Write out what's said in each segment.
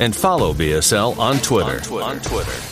and follow BSL on Twitter. On Twitter. On Twitter.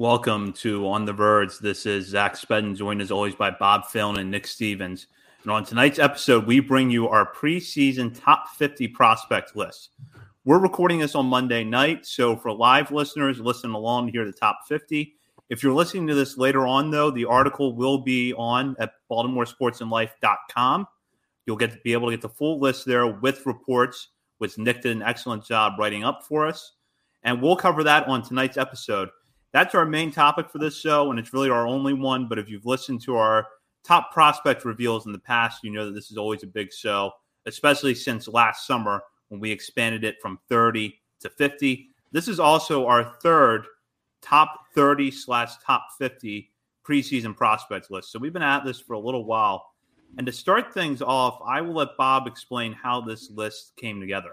Welcome to On the Verge. This is Zach Spedden, joined as always by Bob Phelan and Nick Stevens. And on tonight's episode, we bring you our preseason top 50 prospect list. We're recording this on Monday night, so for live listeners, listen along to the top 50. If you're listening to this later on, though, the article will be on at BaltimoreSportsAndLife.com. You'll get to be able to get the full list there with reports, which Nick did an excellent job writing up for us. And we'll cover that on tonight's episode that's our main topic for this show, and it's really our only one. But if you've listened to our top prospect reveals in the past, you know that this is always a big show, especially since last summer when we expanded it from 30 to 50. This is also our third top 30 slash top 50 preseason prospects list. So we've been at this for a little while. And to start things off, I will let Bob explain how this list came together.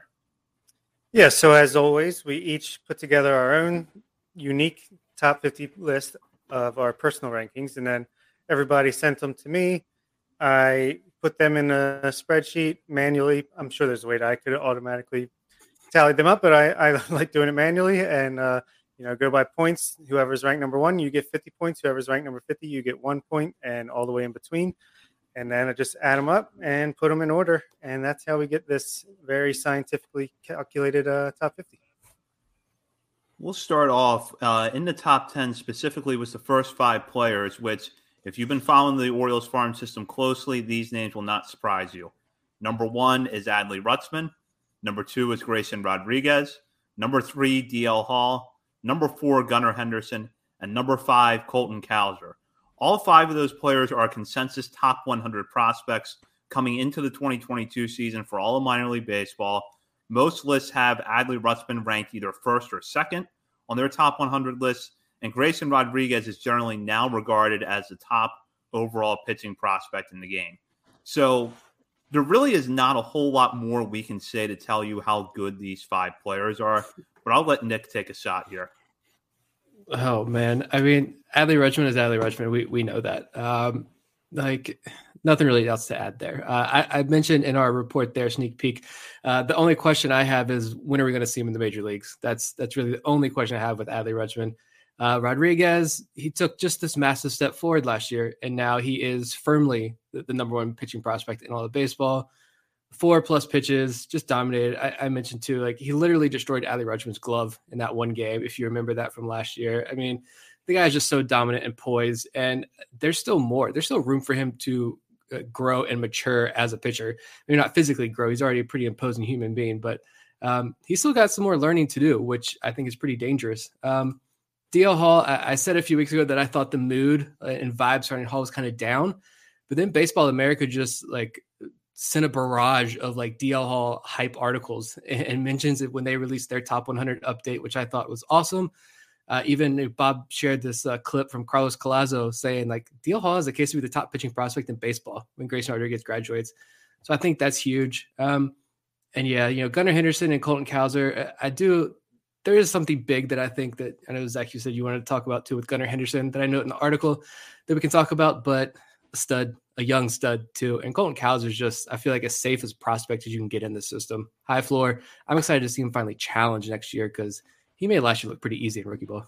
Yeah, so as always, we each put together our own unique top 50 list of our personal rankings, and then everybody sent them to me. I put them in a spreadsheet manually. I'm sure there's a way that I could automatically tally them up, but I, I like doing it manually and uh, you know go by points. Whoever's ranked number one, you get 50 points. Whoever's ranked number 50, you get one point, and all the way in between. And then I just add them up and put them in order, and that's how we get this very scientifically calculated uh, top 50. We'll start off uh, in the top 10 specifically was the first five players, which, if you've been following the Orioles farm system closely, these names will not surprise you. Number one is Adley Rutschman. Number two is Grayson Rodriguez. Number three, DL Hall. Number four, Gunnar Henderson. And number five, Colton Cowser. All five of those players are consensus top 100 prospects coming into the 2022 season for all of minor league baseball. Most lists have Adley Rutschman ranked either first or second on their top 100 lists, and Grayson Rodriguez is generally now regarded as the top overall pitching prospect in the game. So there really is not a whole lot more we can say to tell you how good these five players are, but I'll let Nick take a shot here. Oh man, I mean, Adley Rutschman is Adley Rutschman. We we know that. Um, like nothing really else to add there. Uh, I, I, mentioned in our report there, sneak peek. Uh, the only question I have is when are we going to see him in the major leagues? That's that's really the only question I have with Adley Rutschman. Uh, Rodriguez, he took just this massive step forward last year, and now he is firmly the, the number one pitching prospect in all of baseball. Four plus pitches, just dominated. I, I mentioned too, like he literally destroyed Adley Rutschman's glove in that one game. If you remember that from last year, I mean, the guy is just so dominant and poised, and there's still more. There's still room for him to uh, grow and mature as a pitcher. Maybe not physically grow. He's already a pretty imposing human being, but um, he's still got some more learning to do, which I think is pretty dangerous. Um, DL Hall, I, I, said a few weeks ago that I thought the mood uh, and vibe starting Hall was kind of down, but then Baseball America just like sent a barrage of like DL Hall hype articles and, and mentions it when they released their top 100 update, which I thought was awesome. Uh, even Bob shared this uh, clip from Carlos Collazo saying like DL Hall is a case to be the top pitching prospect in baseball when Grayson Rodriguez graduates. So I think that's huge. Um, and yeah, you know Gunnar Henderson and Colton Cowser, I do there is something big that I think that I know Zach, you said you wanted to talk about too with Gunnar Henderson that I know in the article that we can talk about, but a stud, a young stud too. And Colton Cowser is just, I feel like as safe as prospect as you can get in the system. High floor. I'm excited to see him finally challenge next year because he made last year look pretty easy in rookie ball.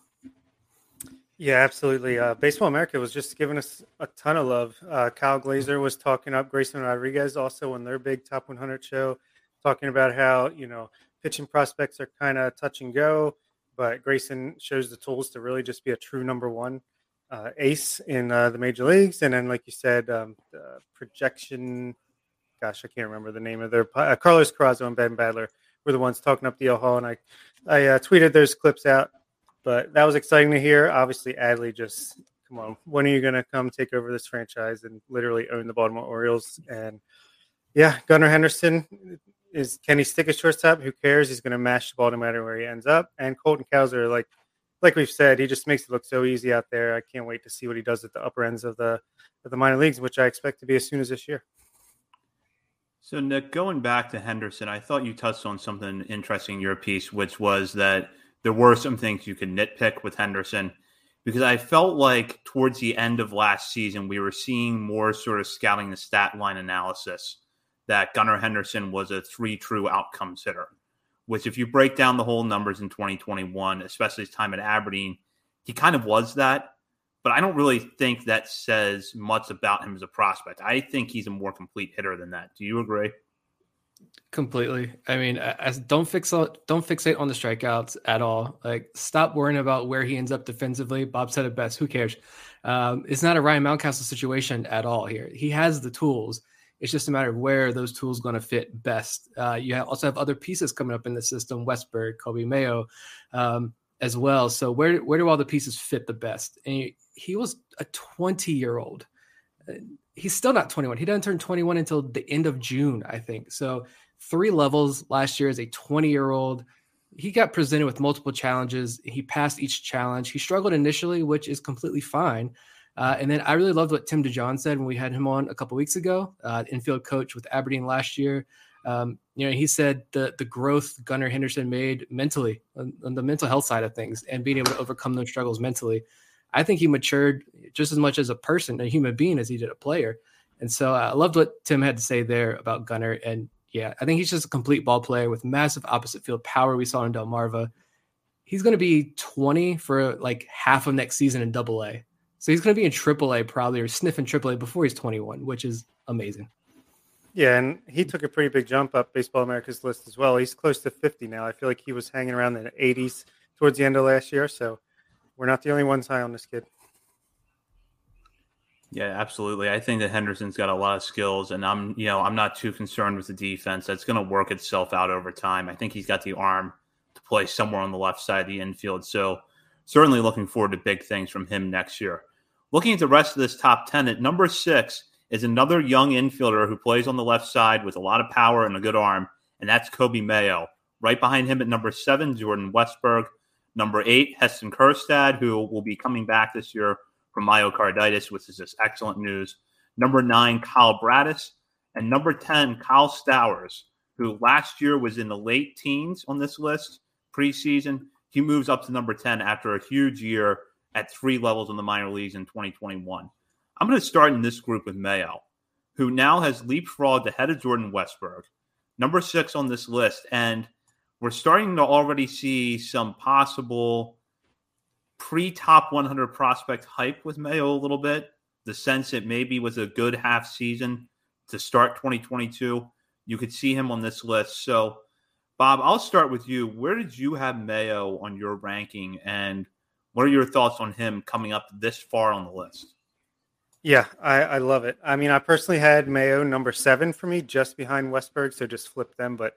Yeah, absolutely. Uh, Baseball America was just giving us a ton of love. Uh, Kyle Glaser was talking up Grayson Rodriguez also on their big Top 100 show, talking about how you know pitching prospects are kind of touch and go, but Grayson shows the tools to really just be a true number one uh, ace in uh, the major leagues. And then, like you said, um, projection. Gosh, I can't remember the name of their uh, Carlos Carrasco and Ben Badler were the ones talking up the Hall, and I I uh, tweeted those clips out but that was exciting to hear. Obviously, Adley just come on. When are you going to come take over this franchise and literally own the Baltimore Orioles? And yeah, Gunnar Henderson is can he stick a shortstop? Who cares? He's going to mash the ball no matter where he ends up. And Colton Cowser, like like we've said, he just makes it look so easy out there. I can't wait to see what he does at the upper ends of the of the minor leagues, which I expect to be as soon as this year. So Nick, going back to Henderson, I thought you touched on something interesting in your piece, which was that there were some things you could nitpick with Henderson because I felt like towards the end of last season, we were seeing more sort of scouting the stat line analysis that Gunnar Henderson was a three true outcomes hitter, which, if you break down the whole numbers in 2021, especially his time at Aberdeen, he kind of was that. But I don't really think that says much about him as a prospect. I think he's a more complete hitter than that. Do you agree? Completely. I mean, don't fix don't fixate on the strikeouts at all. Like, stop worrying about where he ends up defensively. Bob said it best. Who cares? Um, it's not a Ryan Mountcastle situation at all here. He has the tools. It's just a matter of where those tools going to fit best. Uh, you have, also have other pieces coming up in the system: Westburg, Coby Mayo, um, as well. So where where do all the pieces fit the best? And he, he was a 20 year old. He's still not 21. He doesn't turn 21 until the end of June, I think. So three levels last year as a 20 year old. He got presented with multiple challenges. He passed each challenge. He struggled initially, which is completely fine. Uh, and then I really loved what Tim DeJohn said when we had him on a couple weeks ago, uh, infield coach with Aberdeen last year. Um, you know, he said the the growth Gunnar Henderson made mentally on, on, the mental health side of things and being able to overcome those struggles mentally. I think he matured just as much as a person, a human being, as he did a player. And so uh, I loved what Tim had to say there about Gunnar. And yeah, I think he's just a complete ball player with massive opposite field power. We saw in Delmarva. He's going to be 20 for like half of next season in double A. So he's going to be in triple A probably or sniffing triple A before he's 21, which is amazing. Yeah, and he took a pretty big jump up Baseball America's list as well. He's close to 50 now. I feel like he was hanging around the 80s towards the end of last year. So we're not the only ones high on this kid. Yeah, absolutely. I think that Henderson's got a lot of skills, and I'm, you know, I'm not too concerned with the defense. That's going to work itself out over time. I think he's got the arm to play somewhere on the left side of the infield. So certainly looking forward to big things from him next year. Looking at the rest of this top ten, at number six is another young infielder who plays on the left side with a lot of power and a good arm, and that's Coby Mayo. Right behind him at number seven, Jordan Westburg. Number eight, Heston Kjerstad, who will be coming back this year from myocarditis, which is just excellent news. Number nine, Kyle Bradish. And number 10, Kyle Stowers, who last year was in the late teens on this list preseason. He moves up to number 10 after a huge year at three levels in the minor leagues in 2021. I'm going to start in this group with Mayo, who now has leapfrogged ahead of Jordan Westburg, number six on this list. And we're starting to already see some possible pre top 100 prospect hype with Mayo a little bit. The sense it maybe was a good half season to start 2022. You could see him on this list. So, Bob, I'll start with you. Where did you have Mayo on your ranking, and what are your thoughts on him coming up this far on the list? Yeah, I, I love it. I mean, I personally had Mayo number seven for me, just behind Westburg, so just flip them. But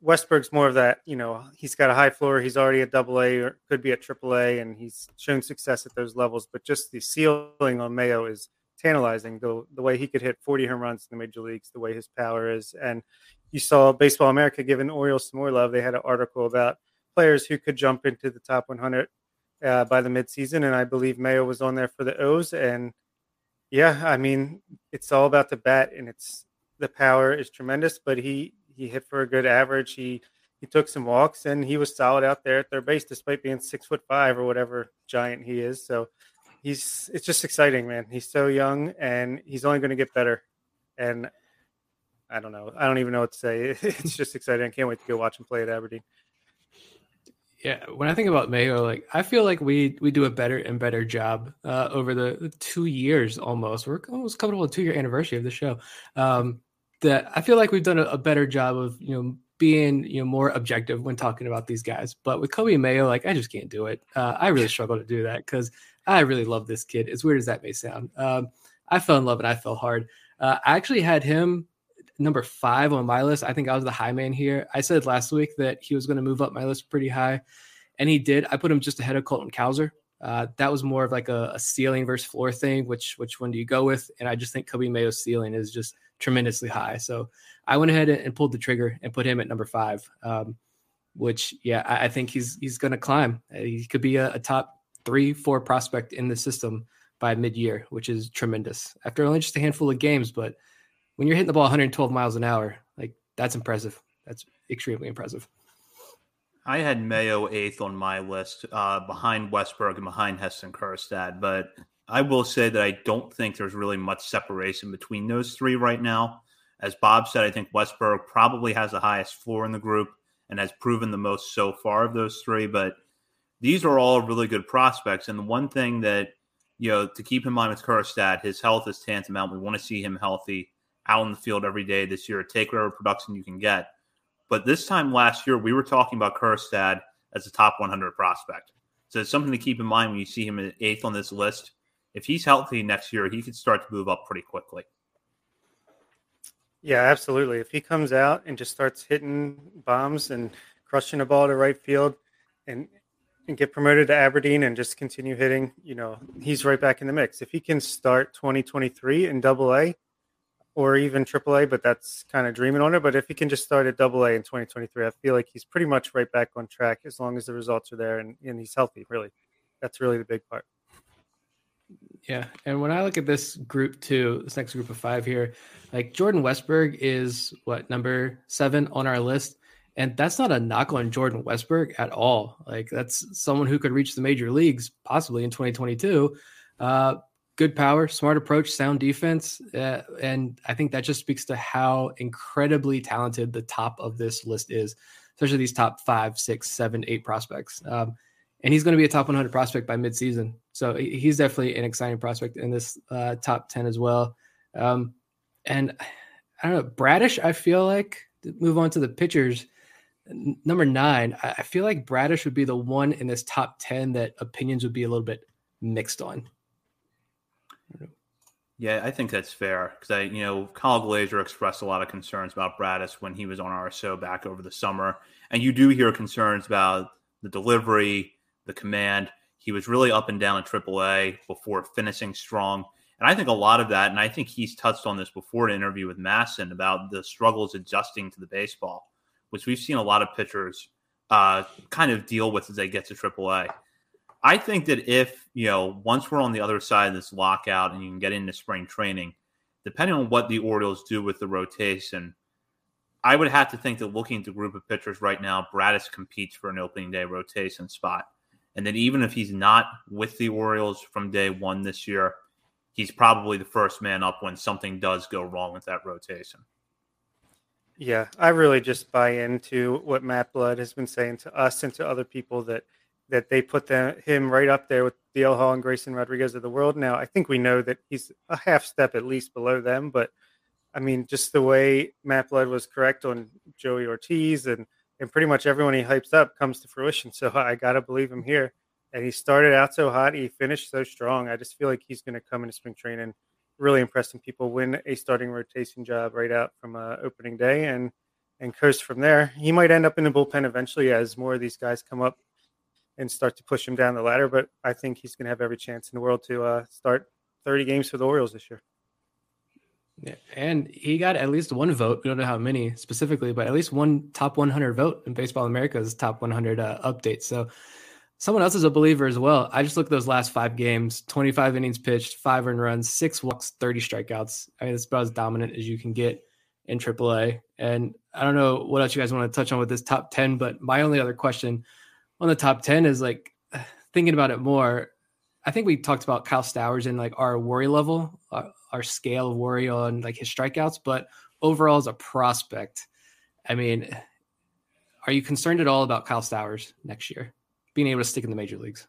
Westburg's more of that, you know, he's got a high floor. He's already at double A or could be at triple A, and he's shown success at those levels. But just the ceiling on Mayo is tantalizing. The, the way he could hit 40 home runs in the major leagues, the way his power is. And you saw Baseball America giving Orioles some more love. They had an article about players who could jump into the top 100 uh, by the midseason. And I believe Mayo was on there for the O's. And yeah, I mean, it's all about the bat, and it's the power is tremendous, but he he hit for a good average. He he took some walks and he was solid out there at third base despite being six foot five or whatever giant he is. So he's it's just exciting, man. He's so young and he's only going to get better. And I don't know. I don't even know what to say. It's just exciting. I can't wait to go watch him play at Aberdeen. Yeah, when I think about Mayo, like I feel like we we do a better and better job uh, over the, two years almost. We're almost coming up with a two year anniversary of the show. Um, that I feel like we've done a, a, better job of you know being you know more objective when talking about these guys. But with Coby Mayo, like I just can't do it. Uh, I really struggle to do that because I really love this kid. As weird as that may sound, um, I fell in love and I fell hard. Uh, I actually had him number five on my list. I think I was the high man here. I said last week that he was going to move up my list pretty high, and he did. I put him just ahead of Colton Cowser. Uh, that was more of like a, a, ceiling versus floor thing. Which which one do you go with? And I just think Coby Mayo's ceiling is just tremendously high. So I went ahead and pulled the trigger and put him at number five. Um, which yeah, I, I, think he's he's going to climb. He could be a, a top three, four prospect in the system by mid year, which is tremendous after only just a handful of games. But when you're hitting the ball 112 miles an hour, like that's impressive. That's extremely impressive. I had Mayo eighth on my list, uh, behind Westburg and behind Heston Kjerstad. But I will say that I don't think there's really much separation between those three right now. As Bob said, I think Westburg probably has the highest floor in the group and has proven the most so far of those three. But these are all really good prospects. And the one thing that, you know, to keep in mind with Kjerstad, his health is tantamount. We want to see him healthy out in the field every day this year. Take whatever production you can get. But this time last year, we were talking about Kjerstad as a top 100 prospect. So it's something to keep in mind when you see him eighth on this list. If he's healthy next year, he could start to move up pretty quickly. Yeah, absolutely. If he comes out and just starts hitting bombs and crushing a ball to right field and and get promoted to Aberdeen and just continue hitting, you know, he's right back in the mix. If he can start 2023 in double A, or even AAA, but that's kind of dreaming on it. But if he can just start at Double A in 2023, I feel like he's pretty much right back on track as long as the results are there and, and he's healthy. Really, that's really the big part. Yeah, and when I look at this group two, this next group of five here, like Jordan Westburg is what number seven on our list, and that's not a knock on Jordan Westburg at all. Like that's someone who could reach the major leagues possibly in 2022. Uh, good power, smart approach, sound defense. Uh, and I think that just speaks to how incredibly talented the top of this list is, especially these top five, six, seven, eight prospects. Um, and he's going to be a top 100 prospect by midseason. So he's definitely an exciting prospect in this uh, top 10 as well. Um, and I don't know, Bradish, I feel like, move on to the pitchers. Number nine, I feel like Bradish would be the one in this top 10 that opinions would be a little bit mixed on. Yeah, I think that's fair because I, you know, Kyle Glaser expressed a lot of concerns about Bradish when he was on show back over the summer, and you do hear concerns about the delivery, the command. He was really up and down in AAA before finishing strong, and I think a lot of that, and I think he's touched on this before in an interview with MASN about the struggles adjusting to the baseball, which we've seen a lot of pitchers uh, kind of deal with as they get to AAA. I think that if, you know, once we're on the other side of this lockout and you can get into spring training, depending on what the Orioles do with the rotation, I would have to think that looking at the group of pitchers right now, Bradish competes for an opening day rotation spot. And that even if he's not with the Orioles from day one this year, he's probably the first man up when something does go wrong with that rotation. Yeah, I really just buy into what Matt Blood has been saying to us and to other people that – that they put him right up there with DL Hall and Grayson Rodriguez of the world. Now, I think we know that he's a half step at least below them, but I mean, just the way Matt Blood was correct on Joey Ortiz and, and pretty much everyone he hypes up comes to fruition. So I got to believe him here. And he started out so hot, he finished so strong. I just feel like he's to come into spring training, really impressing people, win a starting rotation job right out from uh, opening day, and and coast from there. He might end up in the bullpen eventually as more of these guys come up and start to push him down the ladder. But I think he's to have every chance in the world to uh, start 30 games for the Orioles this year. And he got at least one vote. We don't know how many specifically, but at least one top 100 vote in Baseball America's top 100 uh, update. So someone else is a believer as well. I just looked at those last five games 25 innings pitched, five earned runs, six walks, 30 strikeouts. I mean, it's about as dominant as you can get in AAA. And I don't know what else you guys want to touch on with this top 10, but my only other question on the top 10 is like thinking about it more. I think we talked about Kyle Stowers in like our worry level, uh, our scale of worry on like his strikeouts, but overall as a prospect, I mean, are you concerned at all about Kyle Stowers next year being able to stick in the major leagues?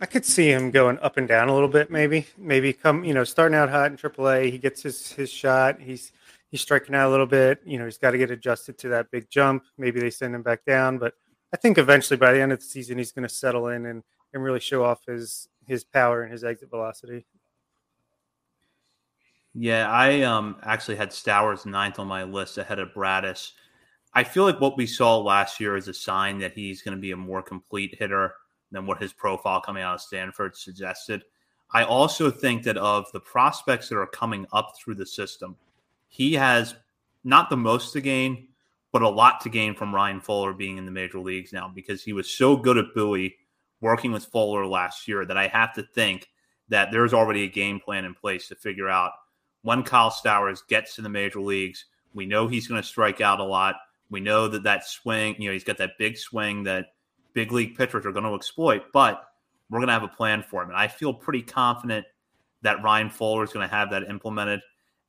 I could see him going up and down a little bit, maybe. Maybe come, you know, starting out hot in AAA, he gets his his shot. He's he's striking out a little bit. You know, he's got to get adjusted to that big jump. Maybe they send him back down, but I think eventually by the end of the season, he's going to settle in and and really show off his his power and his exit velocity. Yeah, I um actually had Stowers ninth on my list ahead of Bradish. I feel like what we saw last year is a sign that he's going to be a more complete hitter than what his profile coming out of Stanford suggested. I also think that of the prospects that are coming up through the system, he has not the most to gain, but a lot to gain from Ryan Fuller being in the major leagues now because he was so good at Bowie working with Fuller last year that I have to think that there's already a game plan in place to figure out when Kyle Stowers gets to the major leagues. We know he's going to strike out a lot. We know that that swing, you know, he's got that big swing that big league pitchers are going to exploit, but we're going to have a plan for him. And I feel pretty confident that Ryan Fuller is going to have that implemented.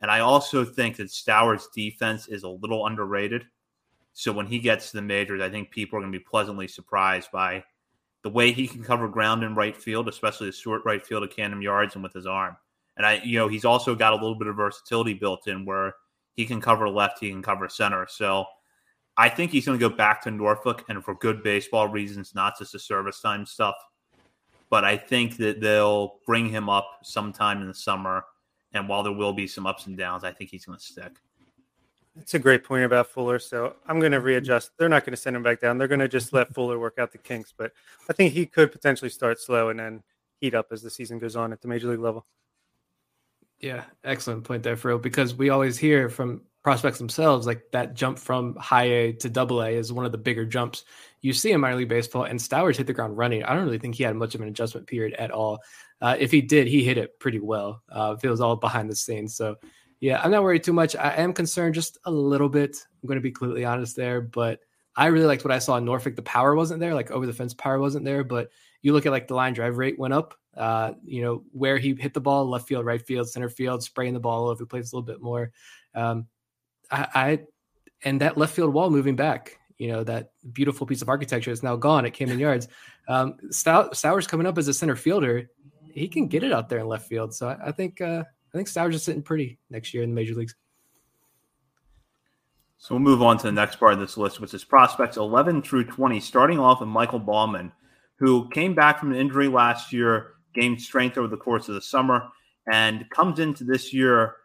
And I also think that Stowers' defense is a little underrated. So when he gets to the majors, I think people are going to be pleasantly surprised by the way he can cover ground in right field, especially the short right field of Camden Yards and with his arm. And I, you know, he's also got a little bit of versatility built in where he can cover left, he can cover center. So I think he's going to go back to Norfolk and for good baseball reasons, not just the service time stuff. But I think that they'll bring him up sometime in the summer. And while there will be some ups and downs, I think he's going to stick. That's a great point about Fuller. So I'm going to readjust. They're not going to send him back down. They're going to just let Fuller work out the kinks. But I think he could potentially start slow and then heat up as the season goes on at the major league level. Yeah, excellent point there, Phil. Because we always hear from prospects themselves, like that jump from high A to double A is one of the bigger jumps you see in minor league baseball. And Stowers hit the ground running. I don't really think he had much of an adjustment period at all. Uh, if he did, he hit it pretty well. Uh, it was all behind the scenes. So, yeah, I'm not worried too much. I am concerned just a little bit. I'm going to be completely honest there, but I really liked what I saw in Norfolk. The power wasn't there, like over the fence power wasn't there, but you look at like the line drive rate went up. Uh, you know where he hit the ball, left field, right field, center field, spraying the ball over place a little bit more. Um, I, I and that left field wall moving back, you know, that beautiful piece of architecture is now gone at Camden Yards. Um, Stowers coming up as a center fielder, he can get it out there in left field. So I, I think uh, I think Stowers is sitting pretty next year in the major leagues. So we'll move on to the next part of this list, which is prospects 11 through 20, starting off with Michael Baumann, who came back from an injury last year, gained strength over the course of the summer, and comes into this year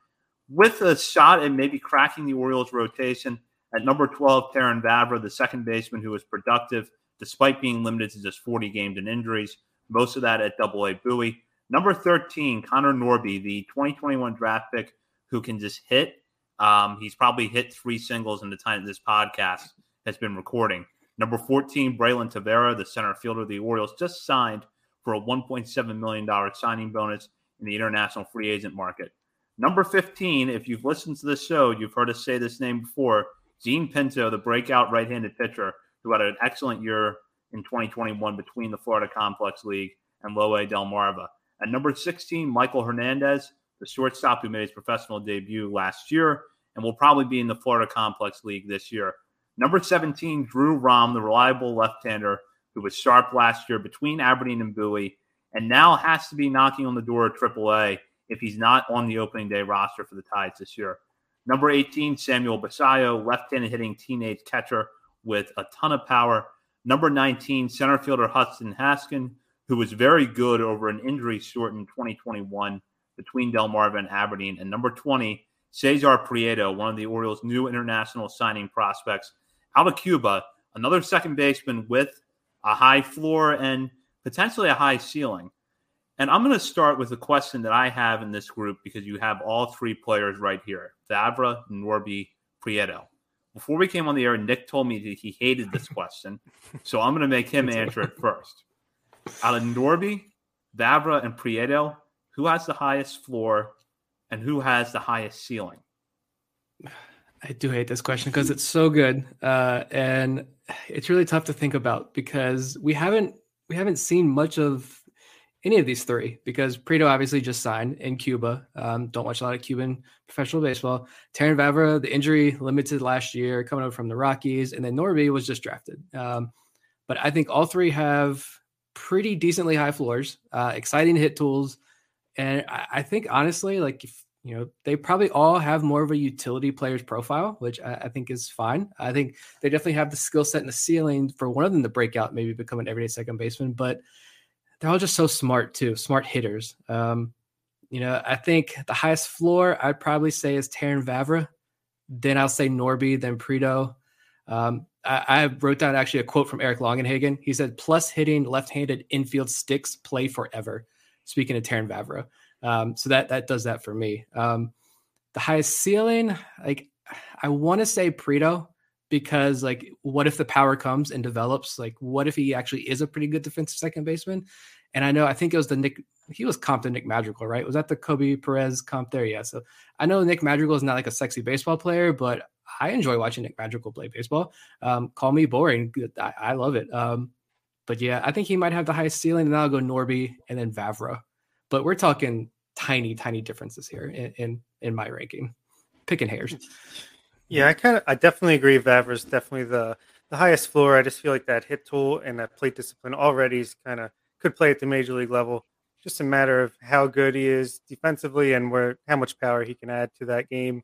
with a shot at maybe cracking the Orioles rotation. At number 12, Terrin Vavra, the second baseman who was productive despite being limited to just 40 games and injuries, most of that at double A Bowie. Number 13, Connor Norby, the 2021 draft pick who can just hit. Um, he's probably hit three singles in the time this podcast has been recording. Number 14, Braylon Tavera, the center fielder of the Orioles, just signed for a $1.7 million signing bonus in the international free agent market. Number 15, if you've listened to this show, you've heard us say this name before Jean Pinto, the breakout right handed pitcher who had an excellent year in 2021 between the Florida Complex League and Low A Delmarva. At number 16, Maikol Hernandez, the shortstop who made his professional debut last year and will probably be in the Florida Complex League this year. Number 17, Drew Rom, the reliable left hander who was sharp last year between Aberdeen and Bowie and now has to be knocking on the door of AAA if he's not on the opening day roster for the Tides this year. Number 18, Samuel Basallo, left-handed hitting teenage catcher with a ton of power. Number 19, center fielder Hudson Haskin, who was very good over an injury shortened 2021 between Delmarva and Aberdeen. And number 20, Cesar Prieto, one of the Orioles' new international signing prospects out of Cuba, another second baseman with a high floor and potentially a high ceiling. And I'm going to start with a question that I have in this group because you have all three players right here Vavra, Norby, Prieto. Before we came on the air, Nick told me that he hated this question. so I'm going to make him answer it first. Out of Norby, Vavra, and Prieto, who has the highest floor and who has the highest ceiling? I do hate this question because it's so good, uh, and it's really tough to think about because we haven't we haven't seen much of any of these three because Prieto obviously just signed in Cuba. Um, don't watch a lot of Cuban professional baseball. Terrin Vavra, the injury limited last year, coming over from the Rockies, and then Norby was just drafted. Um, but I think all three have pretty decently high floors, uh, exciting hit tools, and I, I, think honestly, like if you know, they probably all have more of a utility player's profile, which I, I think is fine. I think they definitely have the skill set and the ceiling for one of them to break out, maybe become an everyday second baseman, but they're all just so smart too, smart hitters. Um, you know, I think the highest floor I'd probably say is Terrin Vavra. Then I'll say Norby, then Prieto. Um, I, wrote down actually a quote from Eric Longenhagen. He said, "Plus hitting left-handed infield sticks play forever." Speaking of Terrin Vavra, um, so that that does that for me. Um, the highest ceiling, like I want to say Prieto because like what if the power comes and develops? Like what if he actually is a pretty good defensive second baseman? And i know i think it was the nick he was comped to nick madrigal right? Was that the kobe perez comp there? Yeah so i know nick madrigal is not like a sexy baseball player but i enjoy watching nick madrigal play baseball. Um, call me boring I, I, love it. Um, but yeah i think he might have the highest ceiling and then i'll go norby and then vavra but we're talking tiny tiny differences here in in, in my ranking picking hairs yeah, I kind of, I definitely agree. Vavra's definitely the the highest floor. I just feel like that hit tool and that plate discipline already is kind of could play at the major league level. Just a matter of how good he is defensively and where how much power he can add to that game.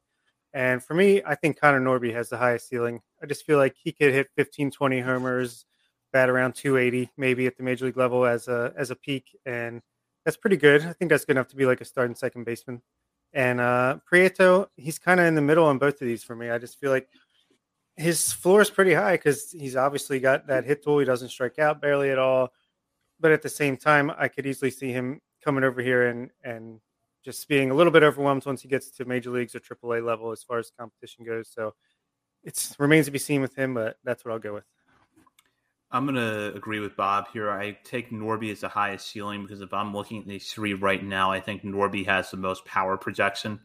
And for me, I think Connor Norby has the highest ceiling. I just feel like he could hit 15, 20 homers, bat around 280, maybe at the major league level as a as a peak, and that's pretty good. I think that's good enough to be like a starting second baseman. And uh, Prieto, he's kind of in the middle on both of these for me. I just feel like his floor is pretty high because he's obviously got that hit tool. He doesn't strike out barely at all. But at the same time, I could easily see him coming over here and and just being a little bit overwhelmed once he gets to major leagues or AAA level as far as competition goes. So it remains to be seen with him, but that's what I'll go with. I'm going to agree with Bob here. I take Norby as the highest ceiling because if I'm looking at these three right now, I think Norby has the most power projection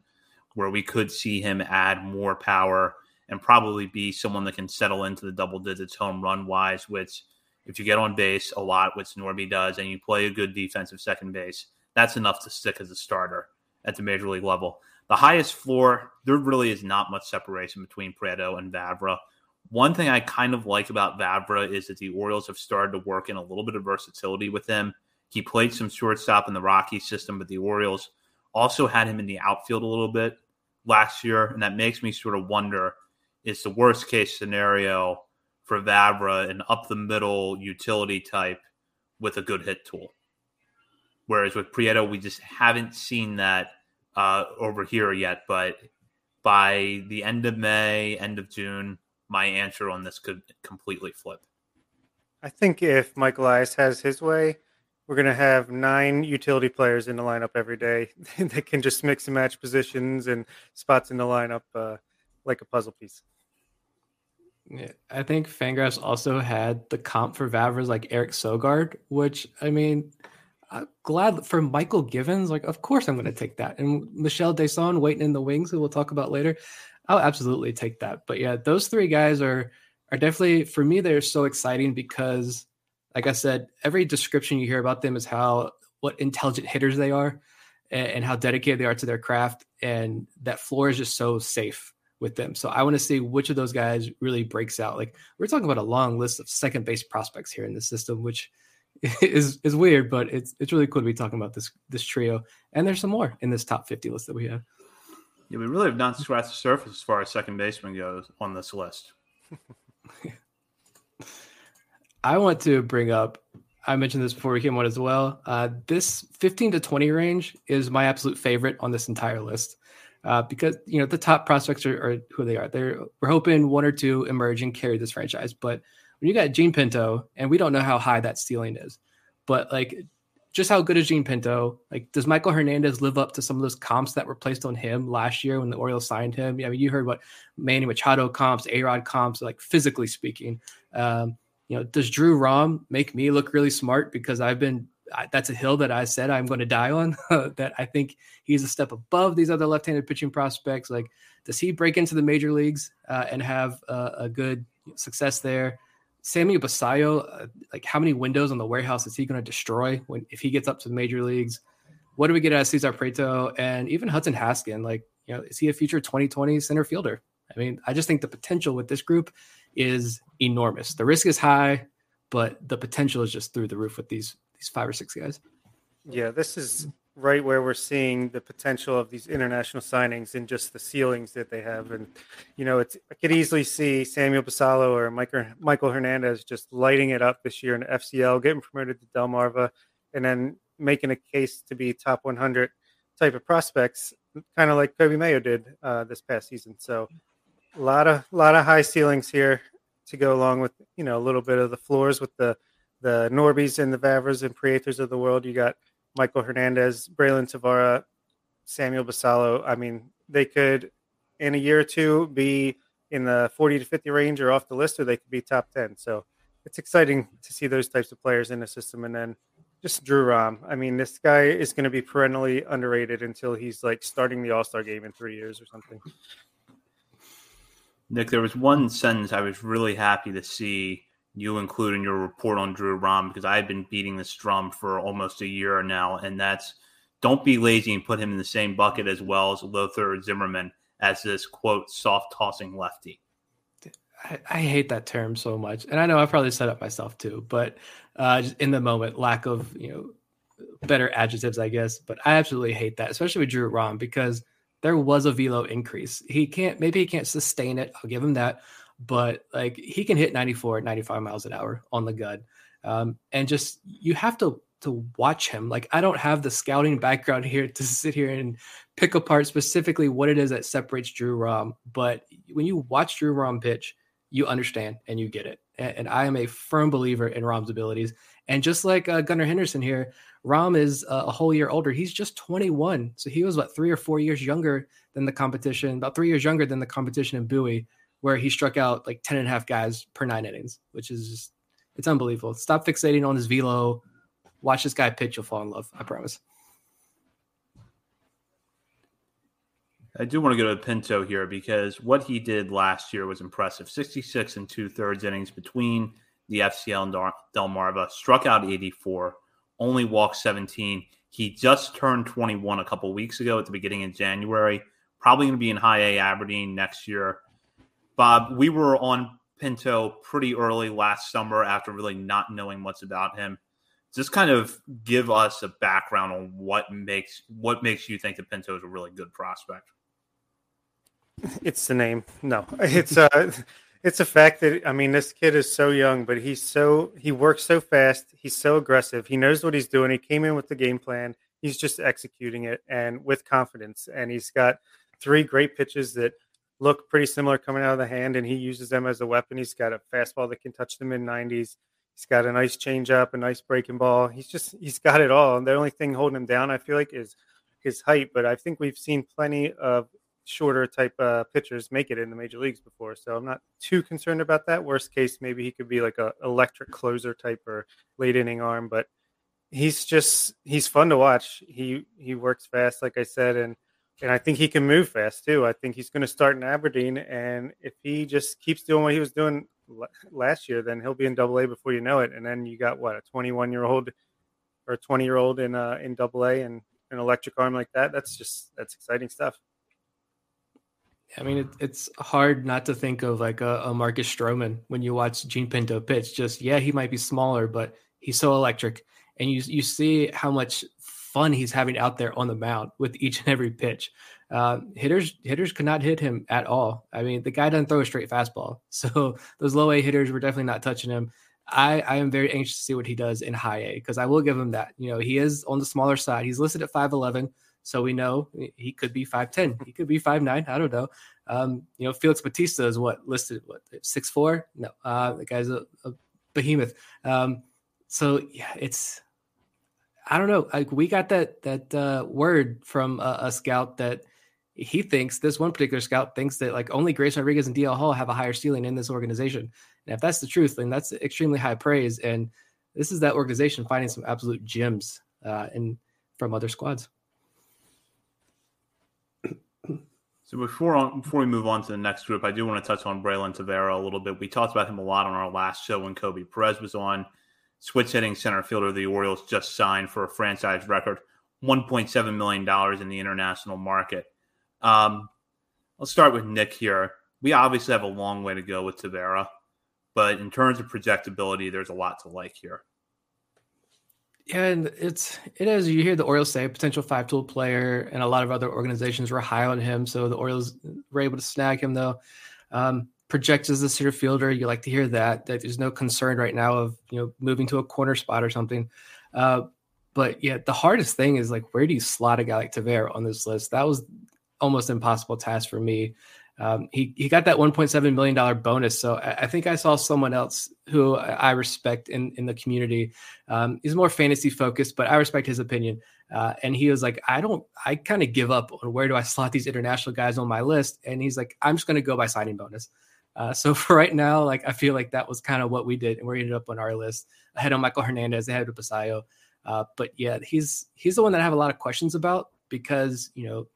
where we could see him add more power and probably be someone that can settle into the double digits home run wise, which if you get on base a lot, which Norby does, and you play a good defensive second base, that's enough to stick as a starter at the major league level. The highest floor, there really is not much separation between Prieto and Vavra. One thing I kind of like about Vavra is that the Orioles have started to work in a little bit of versatility with him. He played some shortstop in the Rocky system, but the Orioles also had him in the outfield a little bit last year, and that makes me sort of wonder: is the worst case scenario for Vavra an up the middle utility type with a good hit tool? Whereas with Prieto, we just haven't seen that uh, over here yet. But by the end of May, end of June, my answer on this could completely flip. I think if Michael Elias has his way, we're going to have nine utility players in the lineup every day that can just mix and match positions and spots in the lineup uh, like a puzzle piece. Yeah, I think Fangraphs also had the comp for Vavras like Eric Sogard, which I mean, I'm glad for Michael Givens. Like, of course I'm going to take that. And Mishael Deson waiting in the wings, who we'll talk about later. I'll absolutely take that. But yeah, those three guys are are definitely for me. They're so exciting because, like I said, every description you hear about them is how what intelligent hitters they are, and, and how dedicated they are to their craft, and that floor is just so safe with them. So I want to see which of those guys really breaks out. Like we're talking about a long list of second base prospects here in the system, which is is weird, but it's it's really cool to be talking about this this trio. And there's some more in this top 50 list that we have. Yeah, we really have not scratched the surface as far as second baseman goes on this list. I want to bring up. I mentioned this before we came on as well. Uh, this 15 to 20 range is my absolute favorite on this entire list uh, because you know the top prospects are, are, who they are. They're we're hoping one or two emerge and carry this franchise. But when you got Jean Pinto, and we don't know how high that ceiling is, but like just how good is Jean Pinto? Like, does Maikol Hernandez live up to some of those comps that were placed on him last year when the Orioles signed him? I mean, you heard what Manny Machado comps, A Rod comps, like physically speaking. Um, you know, does Drew Rom make me look really smart because I've been I, that's a hill that I said I'm going to die on. that I think he's a step above these other left-handed pitching prospects. Like, does he break into the major leagues uh, and have uh, a good success there? Sammy Basallo, uh, like how many windows on the warehouse is he going to destroy when if he gets up to the major leagues? What do we get out of Cesar Prieto and even Hudson Haskin? Like, you know, is he a future 2020 center fielder? I mean, I just think the potential with this group is enormous. The risk is high, but the potential is just through the roof with these these five or six guys. Yeah, this is right where we're seeing the potential of these international signings and just the ceilings that they have. And you know, it's I could easily see Samuel Basallo or Maikol Maikol Hernandez just lighting it up this year in FCL, getting promoted to Delmarva, and then making a case to be top 100 type of prospects, kind of like Coby Mayo did uh, this past season. So a lot of lot of high ceilings here to go along with you know a little bit of the floors with the the Norbys and the Vavras and Prietors of the world. You got Maikol Hernandez, Braylon Tavera, Samuel Basallo. I mean, they could in a year or two be in the 40 to 50 range or off the list, or they could be top 10. So it's exciting to see those types of players in the system. And then just Drew Rom. I mean, this guy is going to be perennially underrated until he's like starting the All Star game in three years or something. Nick, there was one sentence I was really happy to see you include in your report on Drew Rom because I've been beating this drum for almost a year now, and that's don't be lazy and put him in the same bucket as well as Lothar Zimmerman as this quote soft tossing lefty. I, hate that term so much, and I know I probably said it myself too. But uh, in the moment, lack of you know better adjectives, I guess. But I absolutely hate that, especially with Drew Rom because there was a velo increase. He can't maybe he can't sustain it. I'll give him that but like he can hit 94 95 miles an hour on the gun um, and just you have to to watch him. Like i don't have the scouting background here to sit here and pick apart specifically what it is that separates drew rom but when you watch drew rom pitch you understand and you get it and, and i am a firm believer in rom's abilities and just like uh, gunnar henderson here rom is uh, a whole year older. He's just 21 so he was what three or four years younger than the competition about three years younger than the competition in bowie where he struck out like 10 and a half guys per nine innings, which is just, it's unbelievable. Stop fixating on his velo. Watch this guy pitch. You'll fall in love. I promise. I do want to go to Pinto here because what he did last year was impressive 66 and two thirds innings between the FCL and Delmarva, struck out 84, only walked 17. He just turned 21 a couple weeks ago at the beginning of January. Probably going to be in high A Aberdeen next year. Bob, we were on Pinto pretty early last summer after really not knowing much about him. Just kind of give us a background on what makes what makes you think that Pinto is a really good prospect. It's the name. No, it's uh it's a fact that I mean this kid is so young, but he's so he works so fast. He's so aggressive. He knows what he's doing. He came in with the game plan. He's just executing it and with confidence. And he's got three great pitches that look pretty similar coming out of the hand, and he uses them as a weapon. He's got a fastball that can touch the mid 90s. He's got a nice changeup, a nice breaking ball. He's just he's got it all. And the only thing holding him down, I feel like, is his height. But I think we've seen plenty of shorter type uh, pitchers make it in the major leagues before, so I'm not too concerned about that. Worst case, maybe he could be like a electric closer type or late inning arm, but he's just he's fun to watch. He he works fast, like I said, and and I think he can move fast too. I think he's going to start in Aberdeen, and if he just keeps doing what he was doing last year, then he'll be in Double A before you know it. And then you got what a 21 year old or 20 year old in uh, in Double A and an electric arm like that. That's just that's exciting stuff. I mean, it, it's hard not to think of like a, a Marcus Stroman when you watch Jean Pinto pitch. Just yeah, he might be smaller, but he's so electric, and you you see how much fun he's having out there on the mound with each and every pitch. Uh, hitters hitters could not hit him at all. I mean, the guy doesn't throw a straight fastball, so those low A hitters were definitely not touching him. I, I am very anxious to see what he does in high A because I will give him that. You know, he is on the smaller side. He's listed at five eleven, so we know he could be five ten. He could be five nine. I don't know. Um, you know, Felix Bautista is what listed what six four? No, uh, the guy's a, a behemoth. Um, so yeah, it's I don't know. Like we got that that uh, word from a, a, scout that he thinks this one particular scout thinks that like only Grace Rodriguez and DL Hall have a higher ceiling in this organization. And if that's the truth, then that's extremely high praise. And this is that organization finding some absolute gems uh, in from other squads. So before on, before we move on to the next group, I do want to touch on Braylon Tavera a little bit. We talked about him a lot on our last show when Kobe Perez was on. Switch hitting center fielder the Orioles just signed for a franchise record $1.7 million in the international market. Um, let's start with Nick here. We obviously have a long way to go with Tavera, but in terms of projectability, there's a lot to like here. Yeah, and it's it is. You hear the Orioles say potential five tool player, and a lot of other organizations were high on him. So the Orioles were able to snag him though. Um, projects as a center fielder, you like to hear that. That there's no concern right now of you know moving to a corner spot or something. Uh, but yeah, the hardest thing is like where do you slot a guy like Tavera on this list? That was almost impossible task for me. Um, he he got that 1.7 million dollar bonus. So I, I, think I saw someone else who I respect in in the community. Um, he's more fantasy focused, but I respect his opinion. Uh, and he was like, I don't, I kind of give up on where do I slot these international guys on my list. And he's like, I'm just going to go by signing bonus. Uh, so for right now, like I feel like that was kind of what we did, and we ended up on our list ahead of Maikol Hernandez, ahead of Basallo. Uh, but yeah, he's he's the one that I have a lot of questions about because you know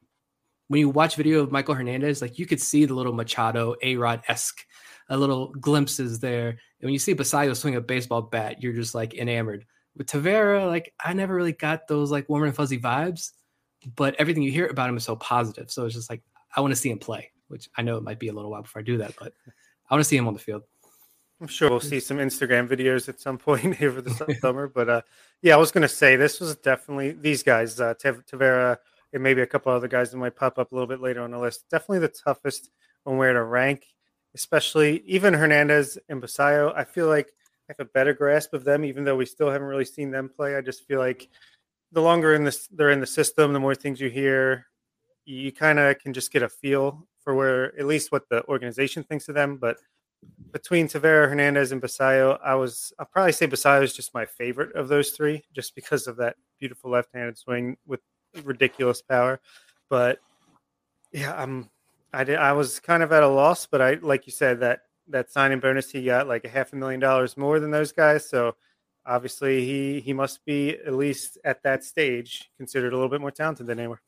when you watch video of Maikol Hernandez, like you could see the little Machado, A Rod esque, a little glimpses there. And when you see Basallo swing a baseball bat, you're just like enamored. With Tavera, like I never really got those like warm and fuzzy vibes, but everything you hear about him is so positive. So it's just like I want to see him play, which I know it might be a little while before I do that, but I want to see him on the field. I'm sure we'll see some Instagram videos at some point over the summer. But uh, yeah, I was going to say this was definitely these guys, uh, Tavera, and maybe a couple other guys that might pop up a little bit later on the list. Definitely the toughest on where to rank, especially even Hernandez and Basallo. I feel like I have a better grasp of them, even though we still haven't really seen them play. I just feel like the longer in this they're in the system, the more things you hear, you kind of can just get a feel for where at least what the organization thinks of them. But between Tavera, Hernandez, and Basallo, I was I'll probably say Basallo is just my favorite of those three, just because of that beautiful left-handed swing with ridiculous power. But yeah, I'm I did I was kind of at a loss, but I like you said that that signing bonus he got like a half a million dollars more than those guys. So obviously he he must be at least at that stage considered a little bit more talented than they were.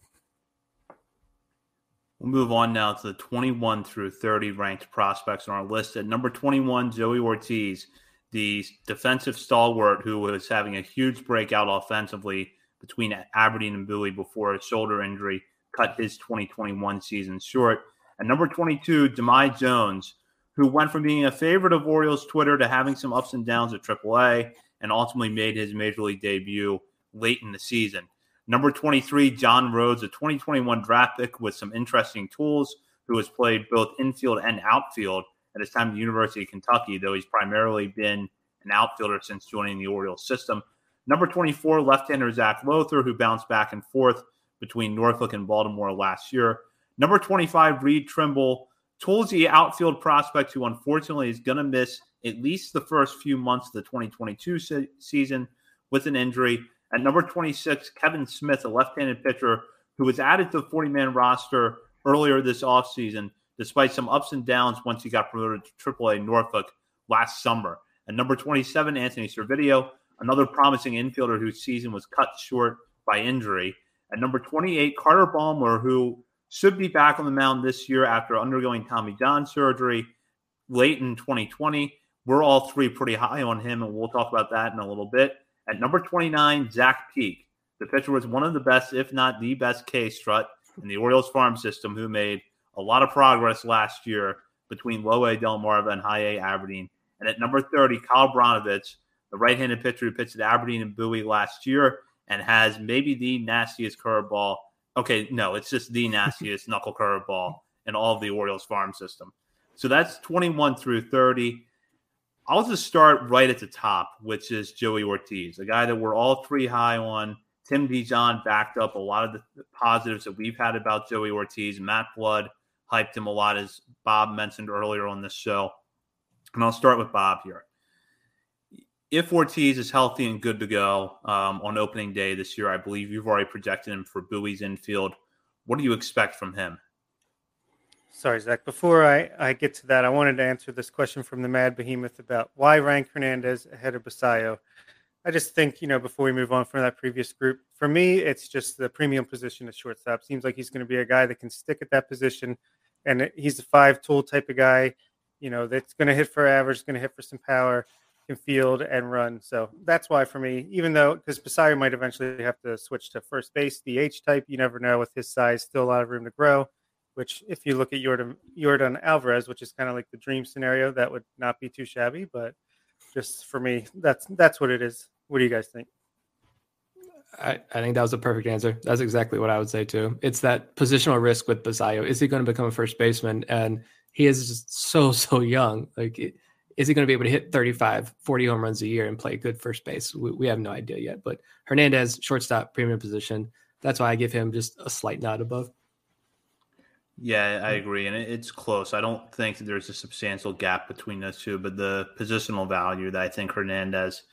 We'll move on now to the 21 through 30 ranked prospects on our list. At number 21, Joey Ortiz, the defensive stalwart who was having a huge breakout offensively between Aberdeen and Bowie before a shoulder injury cut his 2021 season short. At number 22, Jahmai Jones, who went from being a favorite of Orioles Twitter to having some ups and downs at AAA and ultimately made his major league debut late in the season. Number 23, John Rhodes, a 2021 draft pick with some interesting tools, who has played both infield and outfield at his time at the University of Kentucky, though he's primarily been an outfielder since joining the Orioles system. Number 24, left-hander Zach Lowther, who bounced back and forth between Norfolk and Baltimore last year. Number 25, Reed Trimble, Toolsy outfield prospect who unfortunately is going to miss at least the first few months of the 2022 se- season with an injury. At number 26, Kevin Smith, a left-handed pitcher who was added to the 40-man roster earlier this offseason, despite some ups and downs once he got promoted to AAA Norfolk last summer. At number 27, Anthony Servideo, another promising infielder whose season was cut short by injury. At number 28, Carter Baumler, who should be back on the mound this year after undergoing Tommy John surgery late in 2020. We're all three pretty high on him, and we'll talk about that in a little bit. At number 29, Zach Peek. The pitcher was one of the best, if not the best, K strut in the Orioles farm system, who made a lot of progress last year between low A Delmarva and high A Aberdeen. And at number 30, Kyle Brnovich, the right-handed pitcher who pitched at Aberdeen and Bowie last year and has maybe the nastiest curveball. Okay, no, it's just the nastiest knuckle curveball in all of the Orioles farm system. So that's 21 through 30. I'll just start right at the top, which is Joey Ortiz, a guy that we're all three high on. Tim Dijon backed up a lot of the positives that we've had about Joey Ortiz. Matt Blood hyped him a lot, as Bob mentioned earlier on this show. And I'll start with Bob here if Ortiz is healthy and good to go um, on opening day this year, I believe you've already projected him for Bowie's infield. What do you expect from him? Sorry, Zach. Before I, I get to that, I wanted to answer this question from the Mad Behemoth about why rank Hernandez ahead of Basallo. I just think, you know, before we move on from that previous group, for me, it's just the premium position at shortstop. Seems like he's going to be a guy that can stick at that position. And he's a five tool type of guy, you know, that's going to hit for average, going to hit for some power, can field and run. So that's why for me, even though, because Basallo might eventually have to switch to first base, DH type, you never know with his size, still a lot of room to grow. Which, if you look at Yordan, Yordan Alvarez, which is kind of like the dream scenario, that would not be too shabby. But just for me, that's that's what it is. What do you guys think? I, I think that was a perfect answer. That's exactly what I would say too. It's that positional risk with Basallo. Is he going to become a first baseman? And he is just so, so young. Like, is he going to be able to hit 35, 40 home runs a year and play good first base? We, we have no idea yet. But Hernandez, shortstop, premium position. That's why I give him just a slight nod above. Yeah, I agree, and it's close. I don't think that there's a substantial gap between those two, but the positional value that I think Hernandez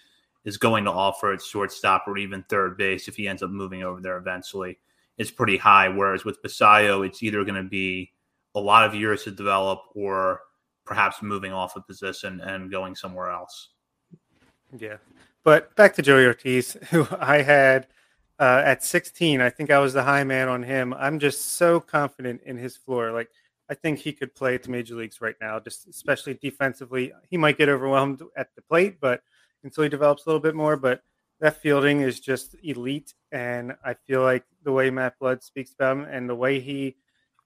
is going to offer at shortstop or even third base if he ends up moving over there eventually is pretty high. Whereas with Basallo, it's either going to be a lot of years to develop or perhaps moving off a position and going somewhere else. Yeah. But back to Joey Ortiz, who I had uh, at 16. I think I was the high man on him. I'm just so confident in his floor. Like, I think he could play at the major leagues right now, just especially defensively. He might get overwhelmed at the plate, but until he develops a little bit more. But that fielding is just elite, and I feel like the way Matt Blood speaks about him and the way he